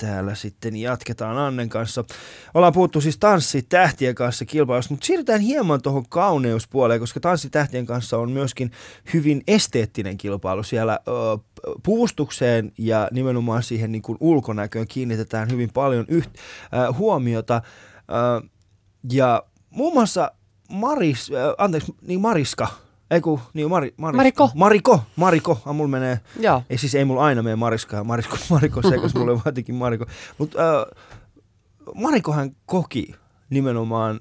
Täällä sitten jatketaan Annen kanssa. Ollaan puhuttu siis tanssitähtien kanssa kilpailusta, mutta siirrytään hieman tuohon kauneuspuoleen, koska tanssitähtien kanssa on myöskin hyvin esteettinen kilpailu. Siellä ö, puvustukseen ja nimenomaan siihen niin kuin ulkonäköön kiinnitetään hyvin paljon yht, ö, huomiota. Ö, ja muun muassa Maris, ö, anteeksi, niin Mariska, ei kun, niin Mari, Mariska. Mariko. Mariko, Mariko, ah, mulla menee Joo. ei siis ei mulla aina mene Mariska Marisko, [LAUGHS] Mariko sekas, mulla [LAUGHS] on jotenkin Mariko. Mutta äh, Marikohan koki nimenomaan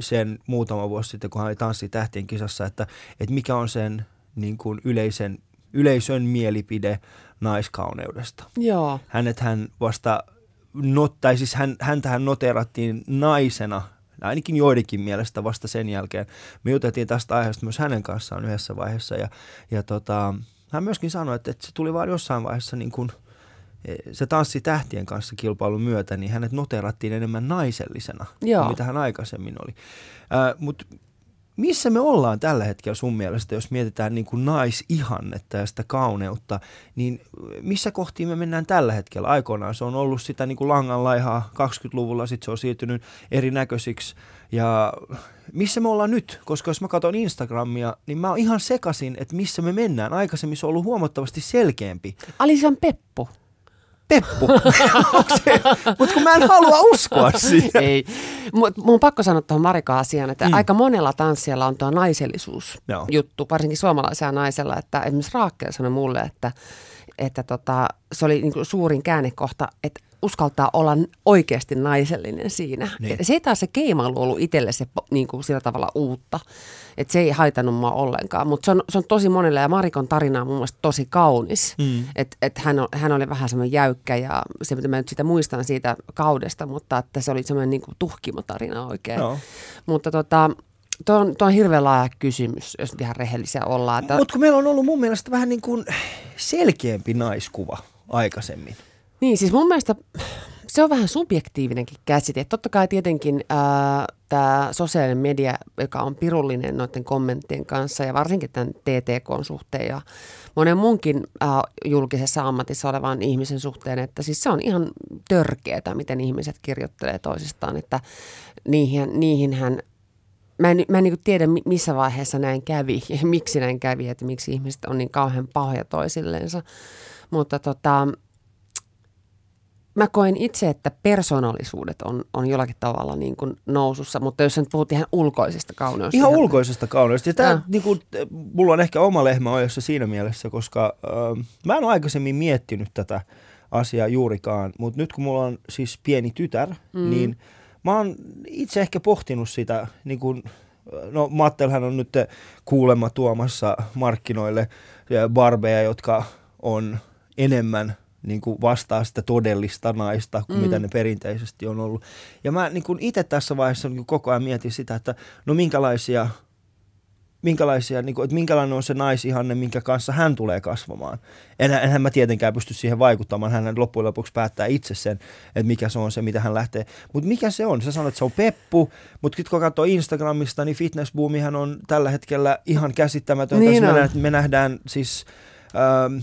sen muutama vuosi sitten, kun hän Tanssi tähtien kisassa, että, että mikä on sen niin kuin yleisen, yleisön mielipide naiskauneudesta. Joo. Hänet hän vasta, not, tai siis hän, häntähän noterattiin naisena, ainakin joidenkin mielestä vasta sen jälkeen. Me juteltiin tästä aiheesta myös hänen kanssaan yhdessä vaiheessa ja, ja tota, hän myöskin sanoi, että, että se tuli vaan jossain vaiheessa niin kuin, eh, se tanssi tähtien kanssa kilpailun myötä, niin hänet noterattiin enemmän naisellisena Joo. kuin mitä hän aikaisemmin oli. Äh, Mutta missä me ollaan tällä hetkellä sun mielestä, jos mietitään niin kuin naisihannetta ja sitä kauneutta, niin missä kohtiin me mennään tällä hetkellä? Aikoinaan se on ollut sitä niin kuin langanlaihaa 20-luvulla, sitten se on siirtynyt erinäköisiksi ja missä me ollaan nyt? Koska jos mä katson Instagramia, niin mä oon ihan sekasin, että missä me mennään. Aikaisemmin se on ollut huomattavasti selkeämpi. Alisan Peppu. Peppu. [LAUGHS] Mutta kun mä en halua uskoa [LAUGHS] siihen. Ei. Mut mun on pakko sanoa tuohon Marika-asiaan, että mm. aika monella tanssijalla on tuo naisellisuus Joo. juttu, varsinkin suomalaisella naisella, että esimerkiksi Raakkeel sanoi mulle, että, että tota, se oli niin suurin käännekohta, että uskaltaa olla oikeasti naisellinen siinä. Niin. Se ei taas se keimailu ollut itselle se niin kuin sillä tavalla uutta, että se ei haitannut mua ollenkaan, mutta se on, se on tosi monelle ja Marikon tarina on mun mielestä tosi kaunis, Mm. että et hän, on, hän oli vähän semmoinen jäykkä ja se mitä mä nyt sitä muistan siitä kaudesta, mutta että se oli semmoinen niin tuhkimotarina oikein. Joo. Mutta tota, tuo on, tuo on hirveän laaja kysymys, jos ihan rehellisiä ollaan. Mutta kun meillä on ollut mun mielestä vähän niin kuin selkeämpi naiskuva aikaisemmin. Niin, siis mun mielestä se on vähän subjektiivinenkin käsite. Totta kai tietenkin tämä sosiaalinen media, joka on pirullinen noiden kommenttien kanssa ja varsinkin tämän TTK suhteen ja monen muunkin ää, julkisessa ammatissa olevan ihmisen suhteen, että siis se on ihan törkeää, miten ihmiset kirjoittelee toisistaan, että niihin, niihin hän Mä en, mä en niin tiedä, missä vaiheessa näin kävi ja miksi näin kävi, että miksi ihmiset on niin kauhean pahoja toisillensa. Mutta tota, mä koen itse, että persoonallisuudet on, on jollakin tavalla niin kuin nousussa, mutta jos nyt puhut ihan ulkoisesta kauneudesta. Ihan ulkoisesta kauneudesta. Ja tämä, niin kuin, mulla on ehkä oma lehmä ojassa siinä mielessä, koska äh, mä en ole aikaisemmin miettinyt tätä asiaa juurikaan, mutta nyt kun mulla on siis pieni tytär, mm. niin mä oon itse ehkä pohtinut sitä, niin kuin, no Mattelhän on nyt kuulemma tuomassa markkinoille barbeja, jotka on enemmän niin kuin vastaa sitä todellista naista kuin mm. mitä ne perinteisesti on ollut. Ja mä niin itse tässä vaiheessa niin koko ajan mietin sitä, että no minkälaisia, minkälaisia niin kuin, että minkälainen on se naisihanne, minkä kanssa hän tulee kasvamaan. En, enhän mä tietenkään pysty siihen vaikuttamaan, hän loppujen lopuksi päättää itse sen, että mikä se on se, mitä hän lähtee. Mutta mikä se on? Sä sanoit, että se on peppu, mutta kun katsoo Instagramista, niin fitnessboomihan on tällä hetkellä ihan käsittämätöntä. Niin me, me nähdään siis... Ähm,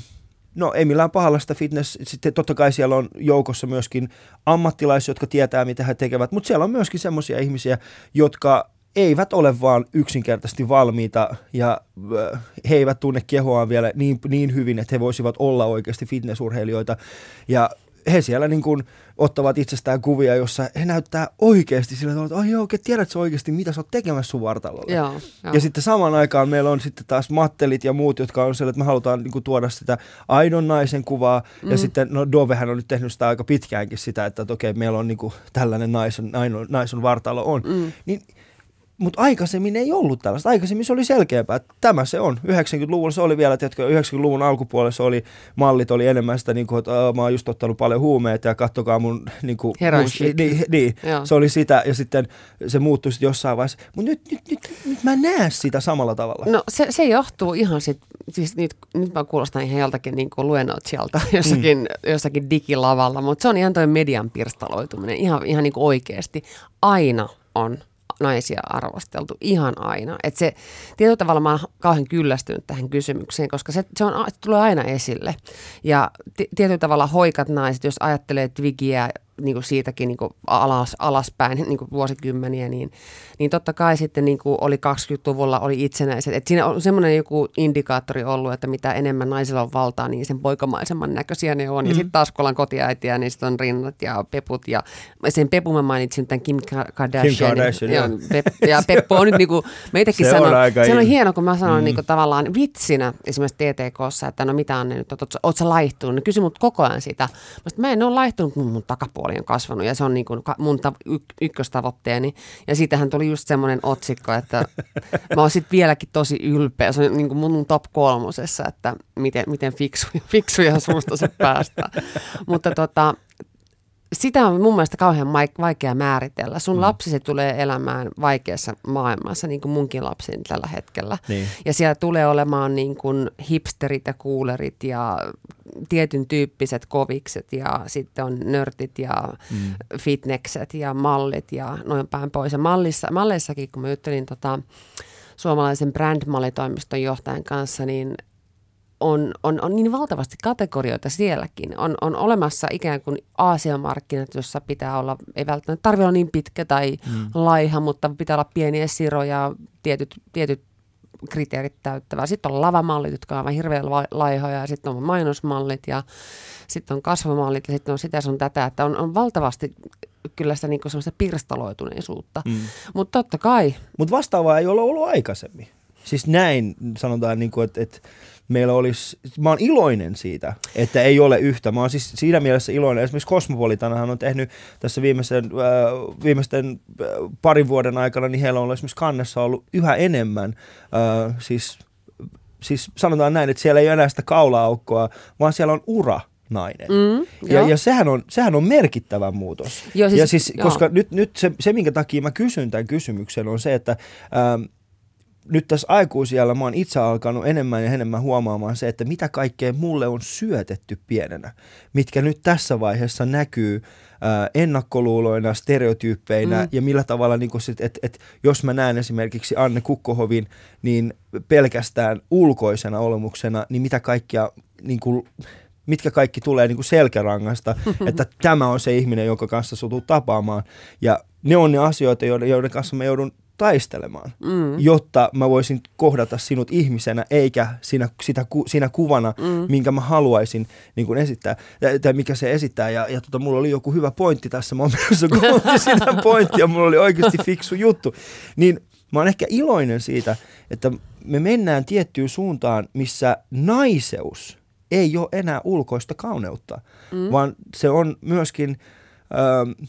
No ei millään pahalla sitä fitness, sitten totta kai siellä on joukossa myöskin ammattilaisia, jotka tietää mitä he tekevät, mutta siellä on myöskin semmoisia ihmisiä, jotka eivät ole vaan yksinkertaisesti valmiita ja he eivät tunne kehoaan vielä niin, niin hyvin, että he voisivat olla oikeasti fitnessurheilijoita. Ja he siellä niin kuin ottavat itsestään kuvia, jossa he näyttää oikeasti sillä että ai joo, tiedätkö oikeasti, mitä sä oot tekemässä sun vartalolla. Joo, joo. Ja sitten samaan aikaan meillä on sitten taas mattelit ja muut, jotka on sellainen, että me halutaan niin kuin, tuoda sitä aidon naisen kuvaa. Mm. Ja sitten, no Dovehän on nyt tehnyt sitä aika pitkäänkin sitä, että, että okei, meillä on niin kuin, tällainen naisen, naisen vartalo on. Mm. Niin mutta aikaisemmin ei ollut tällaista. Aikaisemmin se oli selkeämpää. Tämä se on. 90-luvulla se oli vielä, tiedätkö, 90-luvun alkupuolella oli, mallit oli enemmän sitä, niin kuin, että mä oon just ottanut paljon huumeita ja kattokaa mun... Niin kuin, mun, niin, niin se oli sitä ja sitten se muuttui sitten jossain vaiheessa. Mutta nyt, nyt, nyt, nyt mä näen sitä samalla tavalla. No se, se johtuu ihan sit, siis nyt, nyt mä kuulostan ihan joltakin niin kuin luennoitsijalta [LAUGHS] jossakin, mm. jossakin digilavalla, mutta se on ihan toi median pirstaloituminen ihan, ihan niin kuin oikeasti. Aina on naisia arvosteltu ihan aina. Et se, tietyllä tavalla mä oon kauhean kyllästynyt tähän kysymykseen, koska se, se, on, se tulee aina esille. Ja t- tietyllä tavalla hoikat naiset, jos ajattelee Twigiä niin kuin siitäkin niin kuin alas, alaspäin [LAUGHS] niin kuin vuosikymmeniä, niin, niin totta kai sitten niin kuin oli 20-luvulla oli itsenäiset. Et siinä on semmoinen joku indikaattori ollut, että mitä enemmän naisilla on valtaa, niin sen poikamaisemman näköisiä ne on. Mm. Ja sitten taas kun ollaan kotiäitiä, niin sitten on rinnat ja peput. Ja sen Pepu mä mainitsin tämän Kim Kardashian. Kim Kardashian, ja, Pep, ja Peppu on nyt niin kuin, meitäkin se sanoo, on se on hieno, kun mä sanon mm. niin kuin, tavallaan vitsinä esimerkiksi TTKssa, että no mitä on ne nyt, oot sä laihtunut? Ne kysy mut koko ajan sitä. Mä, mä en ole laihtunut, kun mun takapuoli puoli on kasvanut ja se on niin kuin mun ta- y- ykköstavoitteeni. Ja siitähän tuli just semmoinen otsikko, että [LAUGHS] mä oon sitten vieläkin tosi ylpeä. Se on niin kuin mun top kolmosessa, että miten, miten fiksuja, [LAUGHS] fiksuja suusta se päästään. Mutta tota, sitä on mun mielestä kauhean vaikea määritellä. Sun mm. lapsisi tulee elämään vaikeassa maailmassa, niin kuin munkin lapseni tällä hetkellä. Niin. Ja siellä tulee olemaan niin kuin hipsterit ja kuulerit ja tietyn tyyppiset kovikset ja sitten on nörtit ja mm. fitnekset ja mallit ja noin päin pois. Ja mallissa, malleissakin, kun mä juttelin tota, suomalaisen brandmallitoimiston johtajan kanssa, niin on, on, on niin valtavasti kategorioita sielläkin. On, on olemassa ikään kuin Aasian-markkinat, jossa pitää olla, ei välttämättä tarvitse olla niin pitkä tai mm. laiha, mutta pitää olla pieniä siroja, tietyt, tietyt kriteerit täyttävää. Sitten on lavamallit, jotka on aivan hirveän laihoja, ja sitten on mainosmallit, ja sitten on kasvamallit, ja sitten on sitä sun tätä, että on, on valtavasti kyllä sitä niin semmoista pirstaloituneisuutta. Mm. Mutta totta kai. Mutta vastaavaa ei ole ollut aikaisemmin. Siis näin sanotaan, niin kuin, että, että meillä olisi, mä oon iloinen siitä, että ei ole yhtä. Mä oon siis siinä mielessä iloinen. Esimerkiksi Cosmopolitanahan on tehnyt tässä viimeisten, äh, viimeisten äh, parin vuoden aikana, niin heillä on esimerkiksi kannessa ollut yhä enemmän, äh, siis, siis sanotaan näin, että siellä ei ole enää sitä kaula-aukkoa, vaan siellä on ura nainen. Mm, ja, ja sehän, on, sehän on merkittävä muutos. Joo, siis, ja siis, koska nyt, nyt se, se, minkä takia mä kysyn tämän kysymyksen, on se, että ähm, nyt tässä aikuisijalla mä oon itse alkanut enemmän ja enemmän huomaamaan se, että mitä kaikkea mulle on syötetty pienenä, mitkä nyt tässä vaiheessa näkyy ää, ennakkoluuloina, stereotyyppeinä mm. ja millä tavalla, niin että et, et, jos mä näen esimerkiksi Anne Kukkohovin, niin pelkästään ulkoisena olemuksena, niin mitä kaikkia niin kuin, mitkä kaikki tulee niin kuin selkärangasta, [LAUGHS] että tämä on se ihminen, jonka kanssa sä tapaamaan. Ja ne on ne asioita, joiden, joiden kanssa mä joudun taistelemaan, mm. jotta mä voisin kohdata sinut ihmisenä, eikä sinä, sitä, sinä kuvana, mm. minkä mä haluaisin niin kuin esittää, tai mikä se esittää. Ja, ja tota, mulla oli joku hyvä pointti tässä, mä oon [LAUGHS] sitä pointtia, mulla oli oikeasti fiksu juttu. Niin mä oon ehkä iloinen siitä, että me mennään tiettyyn suuntaan, missä naiseus ei ole enää ulkoista kauneutta, mm. vaan se on myöskin... Öö,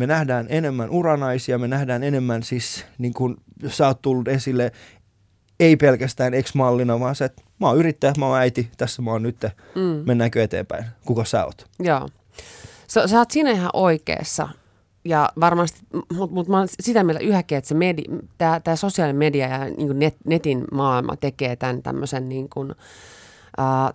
me nähdään enemmän uranaisia, me nähdään enemmän siis, niin kuin sä oot tullut esille, ei pelkästään ex-mallina, vaan se, että mä oon yrittäjä, mä oon äiti, tässä mä oon nyt, mm. mennäänkö eteenpäin, kuka sä oot? Joo. Sä, sä oot siinä ihan oikeassa. Ja varmasti, mutta mut mä oon sitä mieltä yhäkin, että se medi, tää, sosiaalinen media ja niin net, netin maailma tekee tämän tämmöisen niin kuin,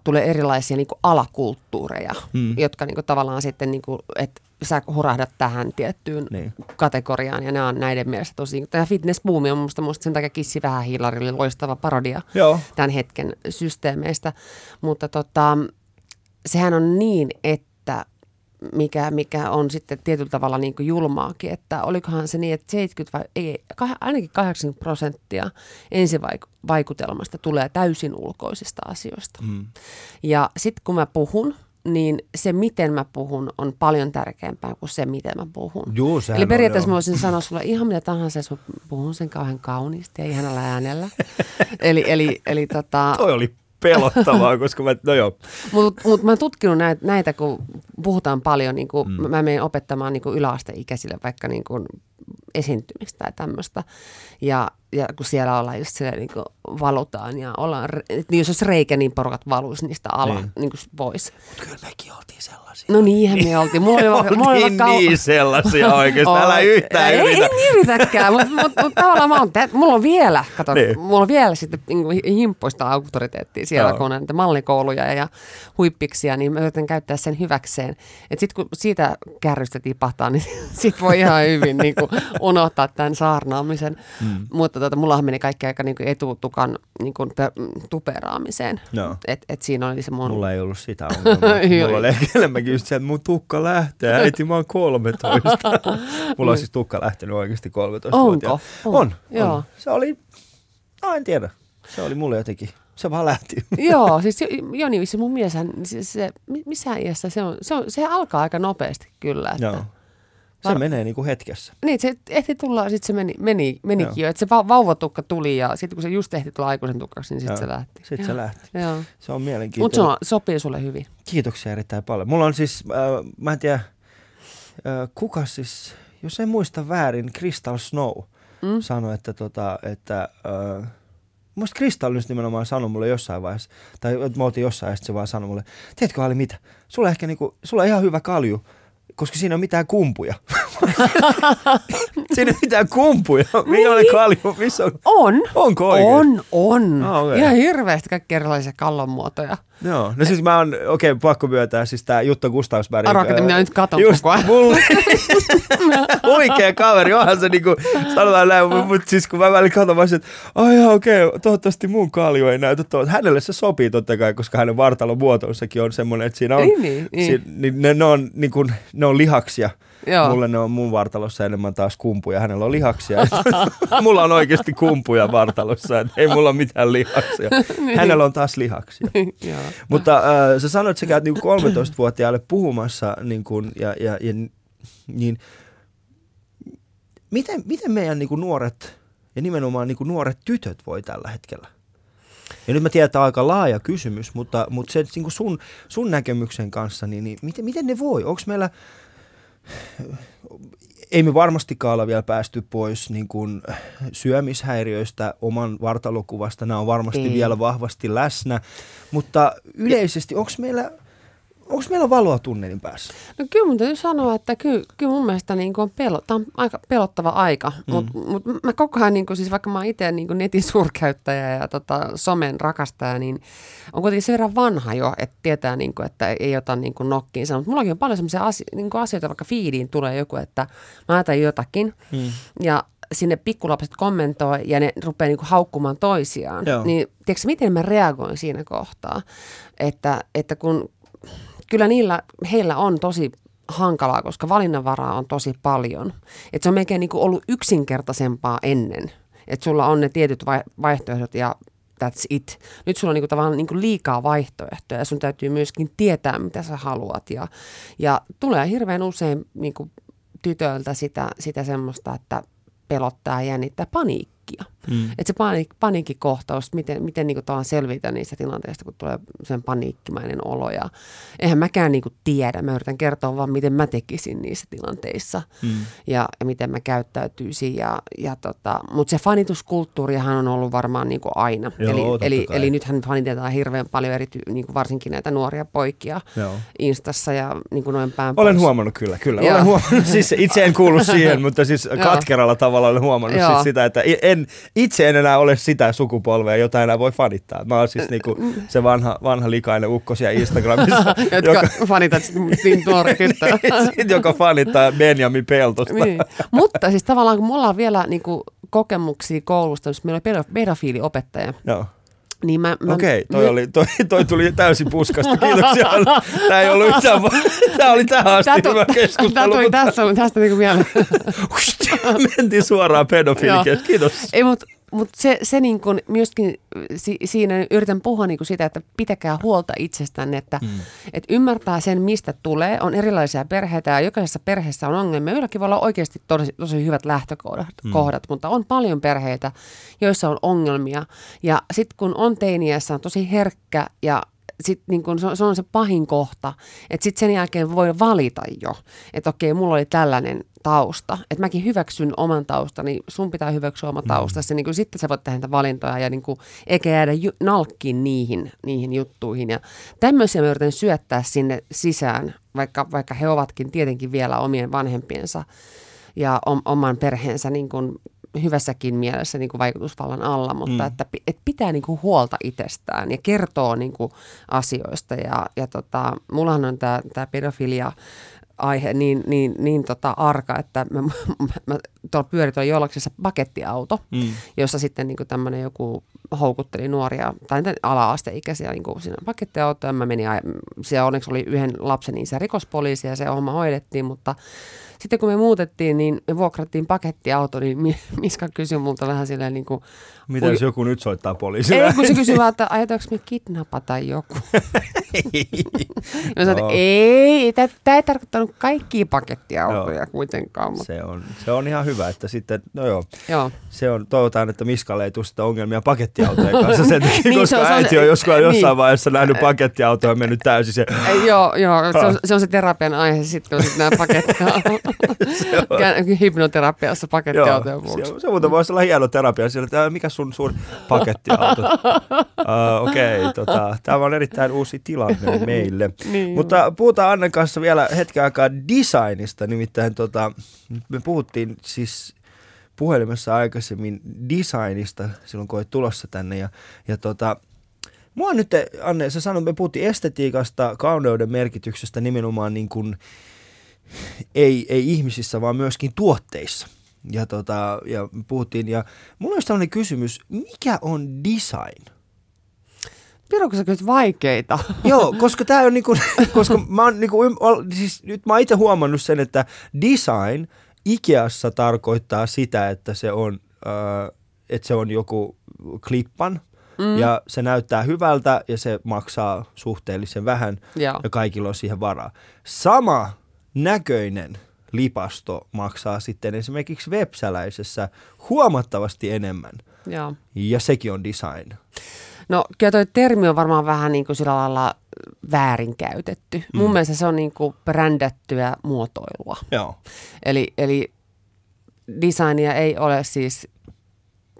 Tulee erilaisia niin kuin alakulttuureja, mm. jotka niin kuin, tavallaan sitten, niin kuin, että sä hurahdat tähän tiettyyn niin. kategoriaan, ja nämä on näiden mielestä tosi... Tämä fitnessbuumi on musta, musta sen takia Kissi vähän hiilari oli loistava parodia Joo. tämän hetken systeemeistä, mutta tota, sehän on niin, että mikä, mikä on sitten tietyllä tavalla niin kuin julmaakin, että olikohan se niin, että 70 vai ei, ainakin 80 prosenttia ensivaikutelmasta tulee täysin ulkoisista asioista. Mm. Ja sitten kun mä puhun, niin se, miten mä puhun, on paljon tärkeämpää kuin se, miten mä puhun. Juu, Eli periaatteessa on, mä voisin sanoa sulle ihan mitä tahansa, jos mä puhun sen kauhean kauniisti ja ihanalla äänellä. [LAUGHS] eli, eli, eli tota... Toi oli pelottavaa, [LAUGHS] koska mä, no joo. Mutta mut mä oon tutkinut näitä, näitä, kun puhutaan paljon, niin kuin, mm. mä menen opettamaan niin yläasteikäisille vaikka niin kuin esiintymistä tai tämmöistä. Ja, ja kun siellä ollaan just siellä niin kuin valutaan ja ollaan, niin jos olisi reikä, niin porukat valuisi niistä ala niin. niin kuin pois. Mutta kyllä mekin oltiin sellaisia. No niinhän me oltiin. Mulla oli, oltiin mulla oli kau... niin sellaisia oikeasti, älä yhtään ei, yritä. Ei, yritäkään, mutta mut, mut, tavallaan mä oon, te, mulla on vielä, kato, niin. mulla on vielä sitten niin himppoista auktoriteettia siellä, no. kun on näitä mallikouluja ja huippiksia, niin mä yritän käyttää sen hyväkseen. Että sitten kun siitä kärrystä tipahtaa, niin [LAUGHS] sit voi ihan hyvin niin kuin, unohtaa tämän saarnaamisen. Mm. Mutta tota, mullahan meni kaikki aika niin kuin etutukan niin kuin, per, tuperaamiseen. No. Et, et siinä oli se mun... Mulla ei ollut sitä [LAUGHS] ongelmaa. Mulla oli enemmänkin just se, että mun tukka lähtee. Äiti, mä oon 13. [LAUGHS] Mulla on siis tukka lähtenyt oikeasti 13 Onko? On. on, Joo. Se oli, no en tiedä. Se oli mulle jotenkin se vaan lähti. [LAUGHS] Joo, siis Joni, se mun mieshän, se, se, missä iässä se on, se, on, se alkaa aika nopeasti kyllä. Että, Joo. Se Var... menee niin kuin hetkessä. Niin, se ehti tulla, sitten se meni, meni, menikin Joo. jo. Että se va- vauvatukka tuli ja sitten kun se just ehti tulla aikuisen tukaksi, niin sitten se lähti. Sitten se lähti. Joo. Se on mielenkiintoinen. Mutta se sopii sulle hyvin. Kiitoksia erittäin paljon. Mulla on siis, äh, mä en tiedä, äh, kuka siis, jos en muista väärin, Crystal Snow mm? sanoi, että, tota, että äh, Muista Kristall nimenomaan sanoi mulle jossain vaiheessa, tai me oltiin jossain ja se vaan sanoi mulle, tiedätkö Ali mitä, sulla ehkä niinku, sulla on ihan hyvä kalju, koska siinä on mitään kumpuja. [LAUGHS] siinä ei mitään kumpuja. Mikä on kalju? Missä on? On. Onko oikein? On, on. Ah, okay. Ihan hirveästi kaikki erilaisia kallonmuotoja. Joo, no siis mä oon, okei, okay, pakko myöntää, siis tää Jutta Gustavsberg. Arvoa, että minä nyt katon just koko ajan. Mulle, [LAUGHS] huikea kaveri, onhan se niinku, sanotaan näin, mutta siis kun mä välillä katon, mä olisin, että ai okei, okay, toivottavasti mun kalju ei näytä tuolta. Hänelle se sopii totta kai, koska hänen vartalon muotoissakin on semmoinen, että siinä on, niin, niin, niin. Si, niin ne, ne, on, niin kuin, ne on lihaksia. Joo. Mulle ne on mun vartalossa enemmän taas kumpuja. Hänellä on lihaksia. [LAUGHS] mulla on oikeasti kumpuja vartalossa. Et ei mulla ole mitään lihaksia. [LAUGHS] Niin. Hänellä on taas lihaksia. [LAUGHS] Mutta äh, sä sanoit, että sä käyt niin 13-vuotiaalle puhumassa niin kun, ja, ja, ja, niin, miten, miten meidän niin nuoret ja nimenomaan niin nuoret tytöt voi tällä hetkellä? Ja nyt mä tiedän, että on aika laaja kysymys, mutta, mutta se niin sun, sun näkemyksen kanssa, niin, niin miten, miten ne voi? Onko meillä, ei me varmastikaan olla vielä päästy pois niin kuin syömishäiriöistä, oman vartalokuvasta. Nämä on varmasti ei. vielä vahvasti läsnä. Mutta yleisesti, onko meillä, onko meillä valoa tunnelin päässä? No kyllä mun täytyy sanoa, että kyllä, kyllä mun mielestä niin on, pelo, tämä on aika pelottava aika, mm. mutta mut mä koko ajan, niin kuin, siis vaikka mä oon itse niin netin suurkäyttäjä ja tota, somen rakastaja, niin on kuitenkin sen verran vanha jo, että tietää, niin kuin, että ei ota niin kuin nokkiinsa. Mutta mullakin on paljon sellaisia asio- niin kuin asioita, vaikka feediin tulee joku, että mä ajattelen jotakin mm. ja sinne pikkulapset kommentoi ja ne rupeaa niin kuin haukkumaan toisiaan, Joo. niin tiedätkö, miten mä reagoin siinä kohtaa? Että, että kun kyllä niillä, heillä on tosi hankalaa, koska valinnanvaraa on tosi paljon. Et se on melkein niin kuin ollut yksinkertaisempaa ennen. Että sulla on ne tietyt vaihtoehdot ja that's it. Nyt sulla on niinku tavallaan niinku liikaa vaihtoehtoja ja sun täytyy myöskin tietää, mitä sä haluat. Ja, ja tulee hirveän usein niinku tytöiltä sitä, sitä semmoista, että pelottaa jännittää paniikkia. Mm. Että se paniik, paniikkikohtaus, miten, miten niin kuin selvitä niistä tilanteista, kun tulee sen paniikkimainen olo. Ja eihän mäkään niin kuin tiedä, mä yritän kertoa vaan, miten mä tekisin niissä tilanteissa mm. ja, ja miten mä käyttäytyisin. Ja, ja tota, Mutta se fanituskulttuurihan on ollut varmaan niin kuin aina. Joo, eli, eli, eli nythän fanitetaan hirveän paljon, erity, niin kuin varsinkin näitä nuoria poikia Joo. Instassa ja niin kuin noin päin Olen pois. huomannut kyllä, kyllä. Olen huomannut, siis itse en kuulu [LAUGHS] siihen, mutta siis katkeralla tavalla olen huomannut siis sitä, että en, itse en enää ole sitä sukupolvea, jota enää voi fanittaa. Mä oon siis niinku se vanha, vanha likainen ukko siellä Instagramissa. [LAUGHS] Jotka joka, fanitat [LAUGHS] niin nuori tyttö. joka fanittaa Benjamin Peltosta. niin. Mutta siis tavallaan kun mulla on vielä niinku kokemuksia koulusta, jos meillä oli pedofiiliopettaja. Joo. Niin mä, mä, Okei, toi, mä... oli, toi, toi tuli täysin puskasta. Kiitoksia. Tämä ei ollut yhtään, tämä oli tähän asti tämä hyvä keskustelu. Tämä tuli mutta... tästä, tästä niin kuin vielä. [LAUGHS] Mentiin suoraan pedofiilikeskusteluun. Kiitos. Ei, mutta mutta se, se niin kun myöskin si, siinä yritän puhua niin sitä, että pitäkää huolta itsestään, että mm. et ymmärtää sen, mistä tulee. On erilaisia perheitä ja jokaisessa perheessä on ongelmia. Joillakin voi olla oikeasti tosi, tosi hyvät lähtökohdat, mm. kohdat, mutta on paljon perheitä, joissa on ongelmia. Ja sitten kun on teiniässä, on tosi herkkä ja sit niin kun se, on, se on se pahin kohta, että sitten sen jälkeen voi valita jo, että okei, mulla oli tällainen tausta, että mäkin hyväksyn oman taustani, sun pitää hyväksyä oma taustasi, mm. niin kuin sitten sä voit tehdä valintoja ja niin kuin, eikä jäädä ju- nalkkiin niihin, niihin juttuihin. Ja tämmöisiä mä yritän syöttää sinne sisään, vaikka, vaikka he ovatkin tietenkin vielä omien vanhempiensa ja om, oman perheensä niin kuin hyvässäkin mielessä niin kuin vaikutusvallan alla, mutta mm. että, että pitää niin kuin huolta itsestään ja kertoo niin kuin asioista. Ja, ja tota, mullahan on tämä, tämä pedofilia aihe niin, niin, niin tota arka, että mä, [LAUGHS] mä, mä tuolla pyörin tuolla jollaksessa pakettiauto, mm. jossa sitten niin tämmöinen joku houkutteli nuoria tai ala-asteikäisiä niin siinä pakettiautoon. Mä menin, siellä onneksi oli yhden lapsen se rikospoliisi ja se homma hoidettiin, mutta sitten kun me muutettiin, niin me vuokrattiin pakettiauto, niin [LAUGHS] Miska kysyi multa vähän silleen niin kuin... Mitä jos joku nyt soittaa poliisille? Ei, kun se kysyi vaan, että ajatellaanko me kidnapata joku? [LAUGHS] mä sanoin, no. ei, tämä ei tarkoittanut kaikkia pakettiautoja joo. kuitenkaan. Mutta... Se, on, se on ihan hyvä, että sitten, no joo, joo. se on, toivotaan, että Miskalle ei tule sitä ongelmia pakettiautojen kanssa sen [LAUGHS] takia, niin, koska se on, äiti on joskus niin. jossain vaiheessa nähnyt pakettiautoa ja mennyt täysin se. joo, joo, se on, se on se terapian aihe sitten, kun sitten nämä pakettiautot. [LAUGHS] Hypnoterapiassa pakettiautojen vuoksi. Se, se muuten voisi olla hieno terapia sillä, että mikä sun suuri pakettiauto? uh, [LAUGHS] Okei, okay, tota, tämä on erittäin uusi tilanne [LAUGHS] meille. niin. Mutta puhutaan Annen kanssa vielä hetken aikaa designista, nimittäin tota, me puhuttiin siis puhelimessa aikaisemmin designista silloin, kun olet tulossa tänne ja, ja tota, Mua nyt, Anne, sä sanoit, me puhuttiin estetiikasta, kauneuden merkityksestä nimenomaan niin kuin, ei, ei ihmisissä, vaan myöskin tuotteissa. Ja, tota, ja puhuttiin, ja mulla olisi tällainen kysymys, mikä on design? Pirukko sä vaikeita. [LAUGHS] Joo, koska tää on niinku, [LAUGHS] koska mä oon niinku, siis nyt mä oon itse huomannut sen, että design Ikeassa tarkoittaa sitä, että se on, äh, että se on joku klippan, mm. ja se näyttää hyvältä ja se maksaa suhteellisen vähän Joo. ja kaikilla on siihen varaa. Sama näköinen lipasto maksaa sitten esimerkiksi websäläisessä huomattavasti enemmän. Joo. Ja sekin on design. No kyllä toi termi on varmaan vähän niin kuin sillä lailla väärinkäytetty. Mm. Mun mielestä se on niin kuin brändättyä muotoilua. Joo. Eli, eli designia ei ole siis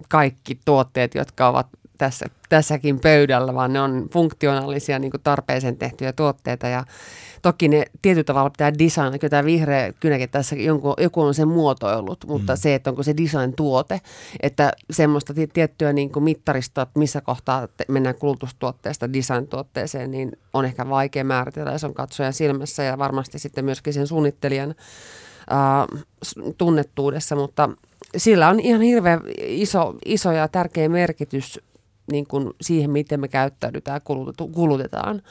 kaikki tuotteet, jotka ovat tässä, tässäkin pöydällä, vaan ne on funktionaalisia niin kuin tarpeeseen tehtyjä tuotteita ja toki ne tietyllä tavalla pitää design, kyllä tämä vihreä kynäkin tässä jonkun, joku on sen muotoillut, mutta mm. se, että onko se design-tuote, että semmoista tiettyä niin kuin mittaristoa, että missä kohtaa mennään kulutustuotteesta design-tuotteeseen, niin on ehkä vaikea määritellä ja se on katsojan silmässä ja varmasti sitten myöskin sen suunnittelijan äh, tunnettuudessa, mutta sillä on ihan hirveän iso, iso ja tärkeä merkitys niin kuin siihen, miten me käyttäydytään kulutetaan.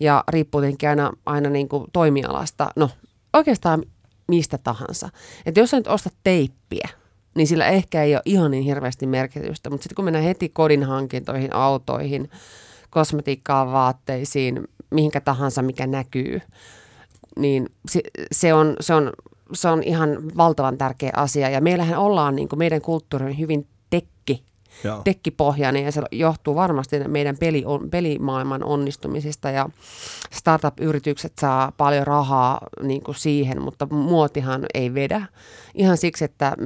Ja riippuu tietenkin aina, aina niin kuin toimialasta. No oikeastaan mistä tahansa. Että jos sä nyt ostat teippiä, niin sillä ehkä ei ole ihan niin hirveästi merkitystä. Mutta sitten kun mennään heti kodin hankintoihin, autoihin, kosmetiikkaan, vaatteisiin, mihinkä tahansa, mikä näkyy, niin se, se, on, se, on, se on ihan valtavan tärkeä asia. Ja meillähän ollaan, niin kuin meidän kulttuuri hyvin tekki Joo. tekkipohjainen ja se johtuu varmasti meidän peli, on, pelimaailman onnistumisista ja startup-yritykset saa paljon rahaa niin kuin siihen, mutta muotihan ei vedä ihan siksi, että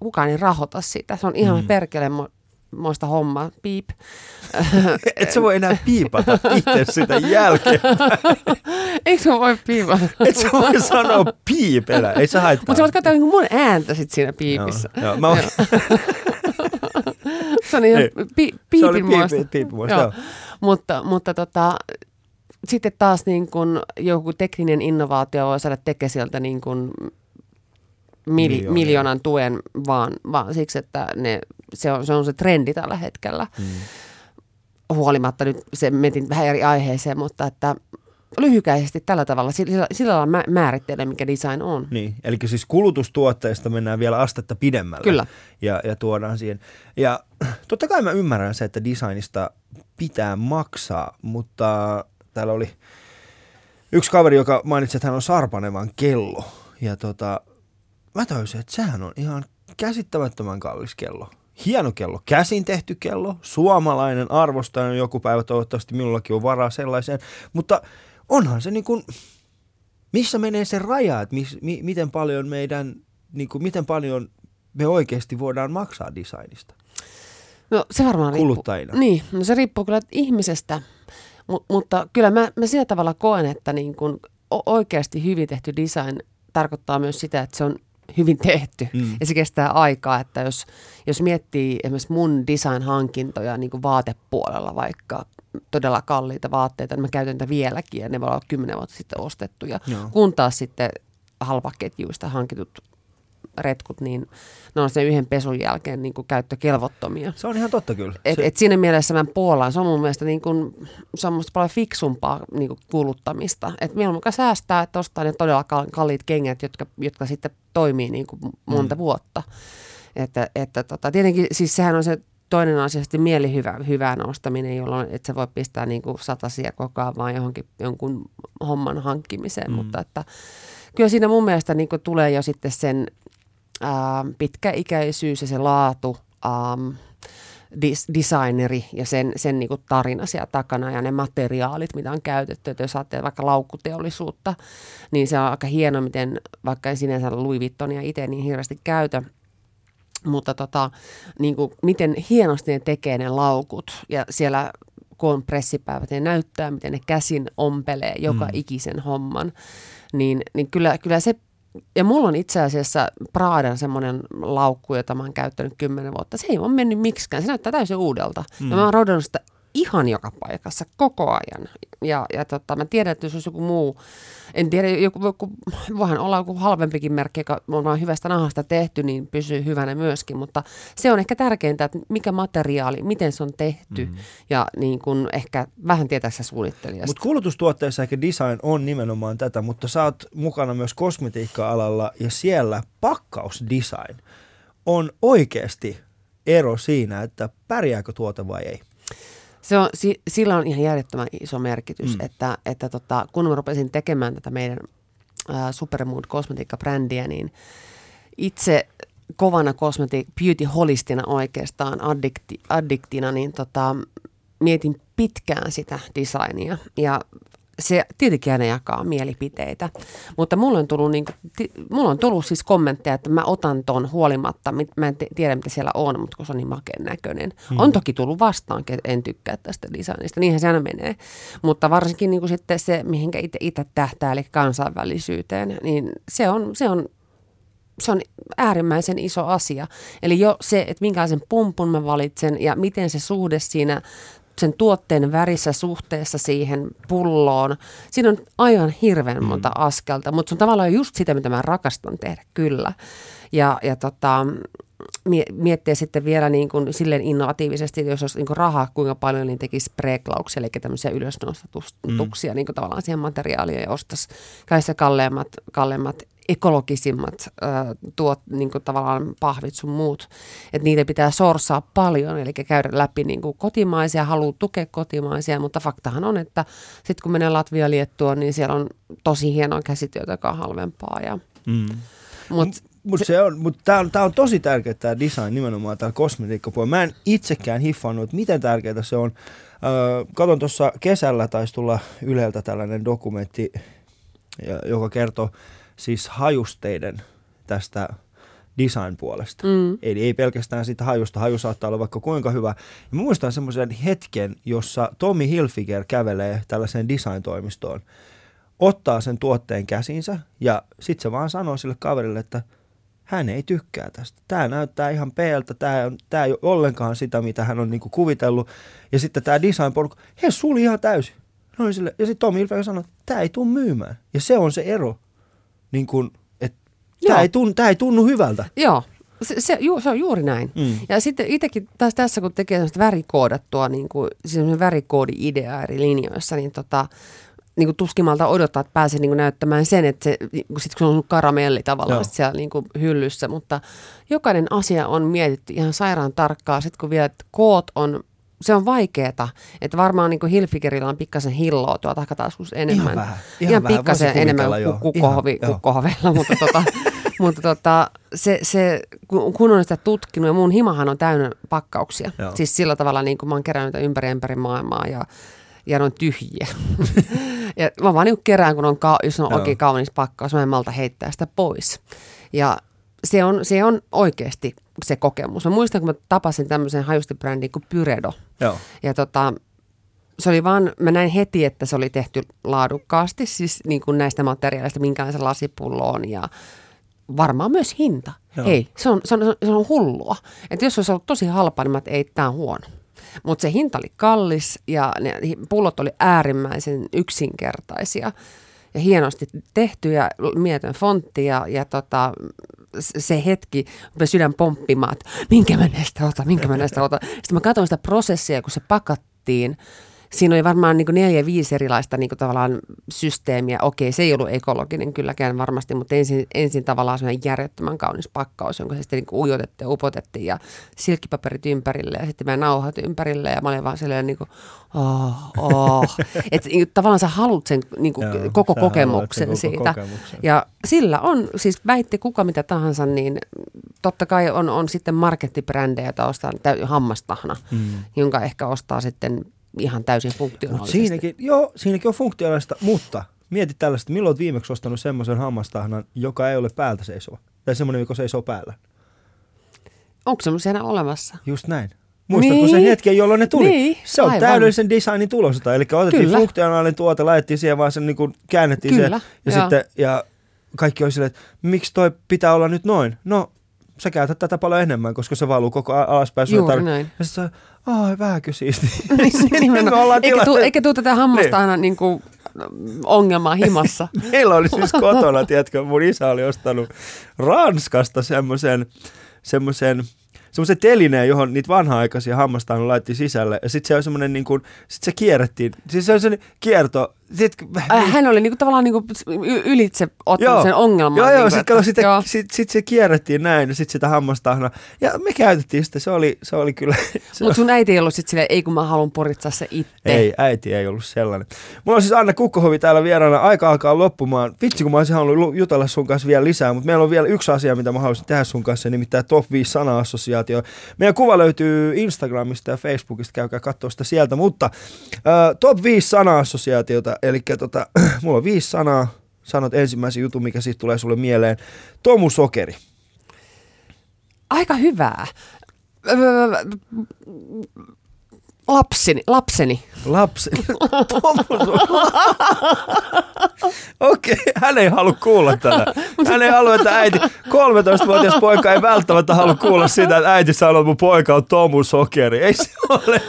kukaan ei rahoita sitä. Se on ihan mm. perkele moista hommaa, piip. [LAUGHS] Et sä voi enää piipata itse sitä jälkeen. [LAUGHS] Eikö sä voi piipata? Et sä voi sanoa piip enää, ei sä haittaa. Mutta sä voit katsoa niin mun ääntä sit siinä piipissä. Joo, joo. Mä se on ihan pi, piipin Mutta, mutta tota, sitten taas niin kun joku tekninen innovaatio voi saada Tekesiltä niin kun mil, miljoonan tuen vaan, vaan siksi, että ne, se, on, se on se trendi tällä hetkellä. Hmm. Huolimatta nyt se metin vähän eri aiheeseen, mutta että lyhykäisesti tällä tavalla, sillä, sillä lailla määrittelee, mikä design on. Niin, eli siis kulutustuotteista mennään vielä astetta pidemmälle. Kyllä. Ja, ja tuodaan siihen. Ja totta kai mä ymmärrän se, että designista pitää maksaa, mutta täällä oli yksi kaveri, joka mainitsi, että hän on sarpanevan kello. Ja tota, mä tajusin, että sehän on ihan käsittämättömän kallis kello. Hieno kello, käsin tehty kello, suomalainen arvostajan joku päivä, toivottavasti minullakin on varaa sellaiseen, mutta onhan se niin kuin, missä menee se raja, että mis, mi, miten paljon meidän, niin kuin, miten paljon me oikeasti voidaan maksaa designista? No se varmaan Kuluttajina. riippuu. Niin, no se riippuu kyllä ihmisestä, M- mutta kyllä mä, mä sillä tavalla koen, että niin kun oikeasti hyvin tehty design tarkoittaa myös sitä, että se on hyvin tehty mm. ja se kestää aikaa, että jos, jos miettii esimerkiksi mun design-hankintoja niin kuin vaatepuolella vaikka todella kalliita vaatteita, niin mä käytän niitä vieläkin ja ne voi olla kymmenen vuotta sitten ostettuja, Joo. kun taas sitten halpaketjuista hankitut retkut, niin ne on sen yhden pesun jälkeen niin kuin käyttökelvottomia. Se on ihan totta kyllä. Et, se... et siinä mielessä mä puolaan. Se on mun mielestä niin kuin, se on musta paljon fiksumpaa niin kuin kuluttamista. Et mieluummin säästää, että ostaa ne todella kalliit kengät, jotka, jotka sitten toimii niin kuin monta mm. vuotta. Että, että tota, tietenkin siis sehän on se toinen asia sitten mielihyvä, hyvään ostaminen, jolloin et sä voi pistää niin kuin satasia koko ajan vaan johonkin jonkun homman hankkimiseen, mm. mutta että kyllä siinä mun mielestä niin kuin tulee jo sitten sen ää, pitkäikäisyys ja se laatu, ähm, dis, designeri ja sen, sen niin kuin tarina siellä takana ja ne materiaalit, mitä on käytetty. Että jos ajattelee vaikka laukkuteollisuutta, niin se on aika hieno, miten vaikka en sinänsä Louis Vuittonia itse niin hirveästi käytä, mutta tota, niin kuin, miten hienosti ne tekee ne laukut ja siellä kun on pressipäivät, ne näyttää, miten ne käsin ompelee joka mm. ikisen homman, niin, niin kyllä, kyllä se ja mulla on itse asiassa Pradan semmoinen laukku, jota mä oon käyttänyt kymmenen vuotta. Se ei ole mennyt miksikään. Se näyttää täysin uudelta. Mm. Ja mä oon rodannut sitä ihan joka paikassa koko ajan. Ja, ja tota, mä tiedän, että jos olisi joku muu, en tiedä, joku, joku, voihan olla joku halvempikin merkki, joka on vain hyvästä nahasta tehty, niin pysyy hyvänä myöskin. Mutta se on ehkä tärkeintä, että mikä materiaali, miten se on tehty mm. ja niin kun ehkä vähän tietää se suunnittelijasta. Mutta kulutustuotteissa ehkä design on nimenomaan tätä, mutta sä oot mukana myös kosmetiikka-alalla ja siellä pakkausdesign on oikeasti ero siinä, että pärjääkö tuote vai ei. Se on, sillä on ihan järjettömän iso merkitys, mm. että, että tota, kun mä rupesin tekemään tätä meidän äh, Supermood kosmetiikka-brändiä, niin itse kovana kosmetiik beauty holistina oikeastaan, addikti, addiktina, niin tota, mietin pitkään sitä designia. Ja se tietenkin aina jakaa mielipiteitä, mutta mulla on tullut, niin mulla on tullut siis kommentteja, että mä otan ton huolimatta, mä en tiedä mitä siellä on, mutta kun se on niin makeen näköinen. Hmm. On toki tullut vastaan, että en tykkää tästä designista, niinhän se aina menee. Mutta varsinkin niin kuin sitten se, mihinkä itse tähtää, eli kansainvälisyyteen, niin se on, se on se on äärimmäisen iso asia. Eli jo se, että minkälaisen pumpun mä valitsen ja miten se suhde siinä sen tuotteen värissä suhteessa siihen pulloon. Siinä on aivan hirveän mm. monta mm. askelta, mutta se on tavallaan just sitä, mitä mä rakastan tehdä, kyllä. Ja, ja tota, miettiä sitten vielä niin kuin silleen innovatiivisesti, jos olisi niin kuin rahaa, kuinka paljon niin tekisi preklauksia, eli tämmöisiä ylösnostatuksia mm. niin kuin tavallaan siihen materiaaliin ja ostaisi kaikissa kalleimmat, kalleimmat ekologisimmat äh, tuot, niin kuin tavallaan pahvit sun muut. Että niitä pitää sorsaa paljon, eli käydä läpi niin kuin kotimaisia, haluaa tukea kotimaisia, mutta faktahan on, että sitten kun menee Latvia Liettuun, niin siellä on tosi hienoa käsityötä, joka on halvempaa. Ja, mm. Mut, mutta se on, mut tää on, tää on tosi tärkeää tämä design nimenomaan täällä kosmetiikkapuolella. Mä en itsekään hiffannut, että miten tärkeää se on. Öö, katon tuossa kesällä taisi tulla Yleltä tällainen dokumentti, joka kertoo siis hajusteiden tästä design-puolesta. Mm. Eli ei pelkästään sitä hajusta, haju saattaa olla vaikka kuinka hyvä. Ja mä muistan semmoisen hetken, jossa Tommy Hilfiger kävelee tällaiseen design-toimistoon, ottaa sen tuotteen käsinsä ja sitten se vaan sanoo sille kaverille, että hän ei tykkää tästä. Tämä näyttää ihan peeltä, tämä, tämä ei ole ollenkaan sitä, mitä hän on niinku kuvitellut. Ja sitten tämä design-porukka, he suli ihan täysin. No, ja sitten Tommy Hilfiger sanoi, että tämä ei tule myymään. Ja se on se ero niin kuin, että tämä ei, tunnu, tämä ei tunnu hyvältä. Joo, se, se, ju, se on juuri näin. Mm. Ja sitten itsekin taas tässä, kun tekee sellaista värikoodattua, niin kuin, värikoodi-idea eri linjoissa, niin tota, niin kuin tuskimalta odottaa, että pääsee niin kuin näyttämään sen, että se, niin sit kun se on karamelli tavallaan sit siellä niin kuin hyllyssä, mutta jokainen asia on mietitty ihan sairaan tarkkaa. Sitten kun vielä että koot on se on vaikeeta, että varmaan niin Hilfigerillä on pikkasen hilloa tuo takataskus enemmän. Ihan vähän. Ihan, ihan vähän. pikkasen enemmän kukkohovi, kukkohoveilla, [LAUGHS] mutta, tota, [LAUGHS] mutta tota, se, se, kun on sitä tutkinut, ja mun himahan on täynnä pakkauksia. Joo. Siis sillä tavalla niin kuin mä oon kerännyt ympäri ympäri maailmaa ja, ja ne on tyhjiä. [LAUGHS] ja mä vaan niin kerään, kun on, ka- jos on oikein kaunis pakkaus, mä en malta heittää sitä pois. Ja se on, se on oikeasti se kokemus. Mä muistan, kun mä tapasin tämmöisen hajustibrändin kuin Pyredo. Joo. Ja tota, se oli vaan, mä näin heti, että se oli tehty laadukkaasti, siis niin kuin näistä materiaaleista, minkälainen lasipullo on ja varmaan myös hinta. Joo. Hei, se on, se, on, se on hullua. Että jos olisi ollut tosi halpa, niin mä että ei, tämä on huono. Mutta se hinta oli kallis ja ne pullot oli äärimmäisen yksinkertaisia ja hienosti tehty ja mietön fontti ja, ja tota, se hetki, kun sydän pomppimaan, että minkä mä näistä otan, minkä mä näistä otan. Sitten mä katsoin sitä prosessia, kun se pakattiin siinä oli varmaan niin neljä, viisi erilaista niin tavallaan systeemiä. Okei, se ei ollut ekologinen kylläkään varmasti, mutta ensin, ensin tavallaan sellainen järjettömän kaunis pakkaus, jonka se sitten niin ujotettiin ja upotettiin ja silkkipaperit ympärille ja sitten mä nauhat ympärille ja mä olin vaan sellainen niin kuin, oh, oh. [LAUGHS] että niin, tavallaan sä haluat sen niin kuin, Joo, koko kokemuksen koko siitä. Kokemuksen. Ja sillä on, siis väitti kuka mitä tahansa, niin totta kai on, on sitten markettibrändejä, joita ostaa hammastahna, hmm. jonka ehkä ostaa sitten ihan täysin funktionaalisesti. siinäkin, joo, siinäkin on funktionaalista, mutta mieti tällaista, milloin olet viimeksi ostanut semmoisen hammastahnan, joka ei ole päältä seisova? Tai semmoinen, joka seisoo päällä? Onko semmoisia enää olemassa? Just näin. Muistatko niin. sen hetken, jolloin ne tuli? Niin, se on aivan. täydellisen designin tulosta. Eli otettiin Kyllä. funktionaalinen tuote, laitettiin siihen vaan sen niin kuin käännettiin Kyllä, se. Ja, sitten, ja kaikki oli silleen, että miksi toi pitää olla nyt noin? No, sä käytät tätä paljon enemmän, koska se valuu koko alaspäin. Juuri näin. Ja sitten ai vähänkö siisti. [LAUGHS] niin, me ollaan eikä, tuu, eikä tuu tätä hammasta niin. aina niin kuin, ongelmaa himassa. [LAUGHS] Meillä oli siis kotona, tiedätkö, mun isä oli ostanut Ranskasta semmoisen semmoisen semmoisen telineen, johon niitä vanha-aikaisia hammastaan laitti sisälle. Ja sitten se on semmoinen, niin kuin, sit se kierrettiin. Siis se on semmoinen kierto. Sit, äh, hän oli niin kuin, tavallaan niin kuin, ylitse ottanut joo, sen ongelman. Joo, joo, sitten sit, sit, sit, sit, se kierrettiin näin ja sitten sitä hammastahna. Ja me käytettiin sitä, se oli, se oli kyllä. [LAUGHS] Mutta sun äiti ei ollut sitten silleen, ei kun mä haluan puritsaa se itse. Ei, äiti ei ollut sellainen. Mulla on siis Anna Kukkohovi täällä vieraana. Aika alkaa loppumaan. Vitsi, kun mä olisin halunnut jutella sun kanssa vielä lisää, mutta meillä on vielä yksi asia, mitä mä haluaisin tehdä sun kanssa, nimittäin Top 5 sana-assosiaatio. Meidän kuva löytyy Instagramista ja Facebookista, käykää katsoa sitä sieltä, mutta äh, top 5 sana-assosiaatiota eli tota, [CLEARS THROAT] mulla on viisi sanaa. Sanot ensimmäisen jutun, mikä siitä tulee sulle mieleen. Tomu Sokeri. Aika hyvää. Lapseni. lapseni. Lapsi. [LAUGHS] Okei, okay, hän ei halua kuulla tätä. Hän ei halua, että äiti, 13-vuotias poika ei välttämättä halua kuulla sitä, että äiti sanoo, että mun poika on Tomu Sokeri. Ei se ole.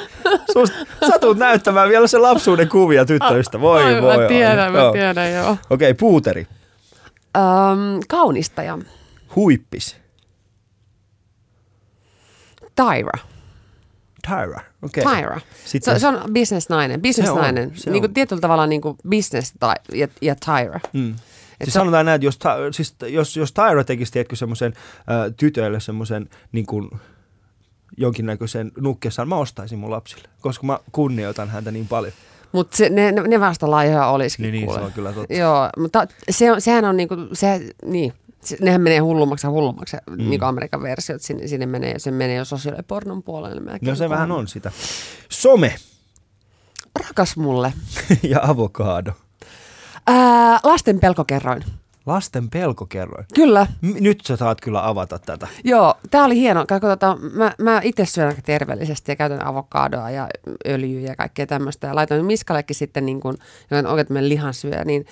Sä tulet näyttämään vielä se lapsuuden kuvia tyttöistä. Voi, Ai, voi. Mä tiedän, joo. mä tiedän, joo. Okei, okay, puuteri. Um, kaunistaja. Huippis. Tyra. Tyra. Okay. Tyra. Sitten- Se, se on bisnesnainen. Bisnesnainen. se Niin kuin on. tietyllä tavalla niin kuin business tai, ja, ja Tyra. Mm. Et Siis se- sanotaan näin, että jos, ta- siis, jos, jos Tyra tekisi tiedätkö, semmoisen äh, tytöille semmoisen niin kuin, jonkinnäköisen nukkessaan, mä ostaisin mun lapsille, koska mä kunnioitan häntä niin paljon. Mutta ne, ne, vasta laajoja olisikin Niin, niin, kuule. se on kyllä totta. Joo, mutta se on, sehän on niinku, se, niin, nehän menee hullummaksi ja hullummaksi, mm. niin kuin Amerikan versiot, sinne, sinne menee, se menee jo sosiaalipornon puolelle melkein. No se vähän on sitä. Some Rakas mulle. [LAUGHS] ja avokaado. Ää, lasten pelkokerroin. Lasten pelkokerroin. Kyllä, M- nyt sä saat kyllä avata tätä. joo, tämä oli hieno. Kato, tota, mä, mä itse syön aika terveellisesti ja käytän avokadoa ja öljyä ja kaikkea tämmöistä. Ja laitoin Miskallekin sitten, niin kun, joka on oikein lihansyöjä, niin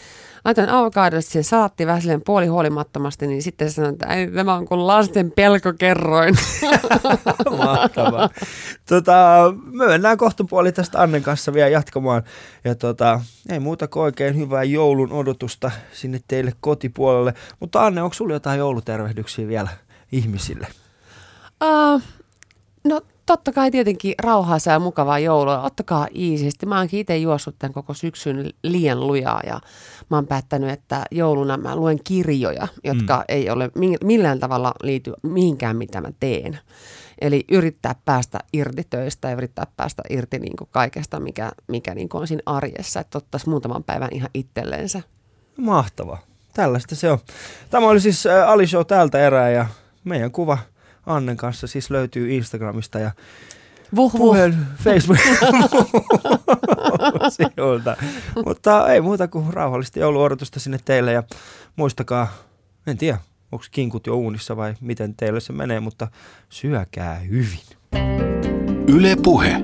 laitoin avokadoa siihen salattiin vähän silleen puoli huolimattomasti, niin sitten se sanoi, että Ei, tämä on kuin lasten pelkokerroin. [LAUGHS] Mahtavaa. Tota, me mennään kohta puoli tästä Annen kanssa vielä jatkamaan. Ja tota, ei muuta kuin oikein hyvää joulun odotusta sinne teille kotipuolelle. Mutta Anne, onko sulla jotain joulutervehdyksiä vielä ihmisille? Uh, no totta kai tietenkin rauhaisa ja mukavaa joulua. Ottakaa iisisti. Mä oonkin itse juossut tämän koko syksyn liian lujaa ja mä oon päättänyt, että jouluna mä luen kirjoja, jotka mm. ei ole mi- millään tavalla liity mihinkään, mitä mä teen. Eli yrittää päästä irti töistä ja yrittää päästä irti niin kuin kaikesta, mikä, mikä niin kuin on siinä arjessa, että ottaisi muutaman päivän ihan itselleensä. Mahtavaa. Tällaista se on. Tämä oli siis Ali Show tältä erää ja meidän kuva Annen kanssa siis löytyy Instagramista ja Vuh, vuh. puhel Facebook [LAUGHS] sivulta. Mutta ei muuta kuin rauhallista jouluodotusta sinne teille ja muistakaa, en tiedä, onko kinkut jo uunissa vai miten teille se menee, mutta syökää hyvin. Yle Puhe.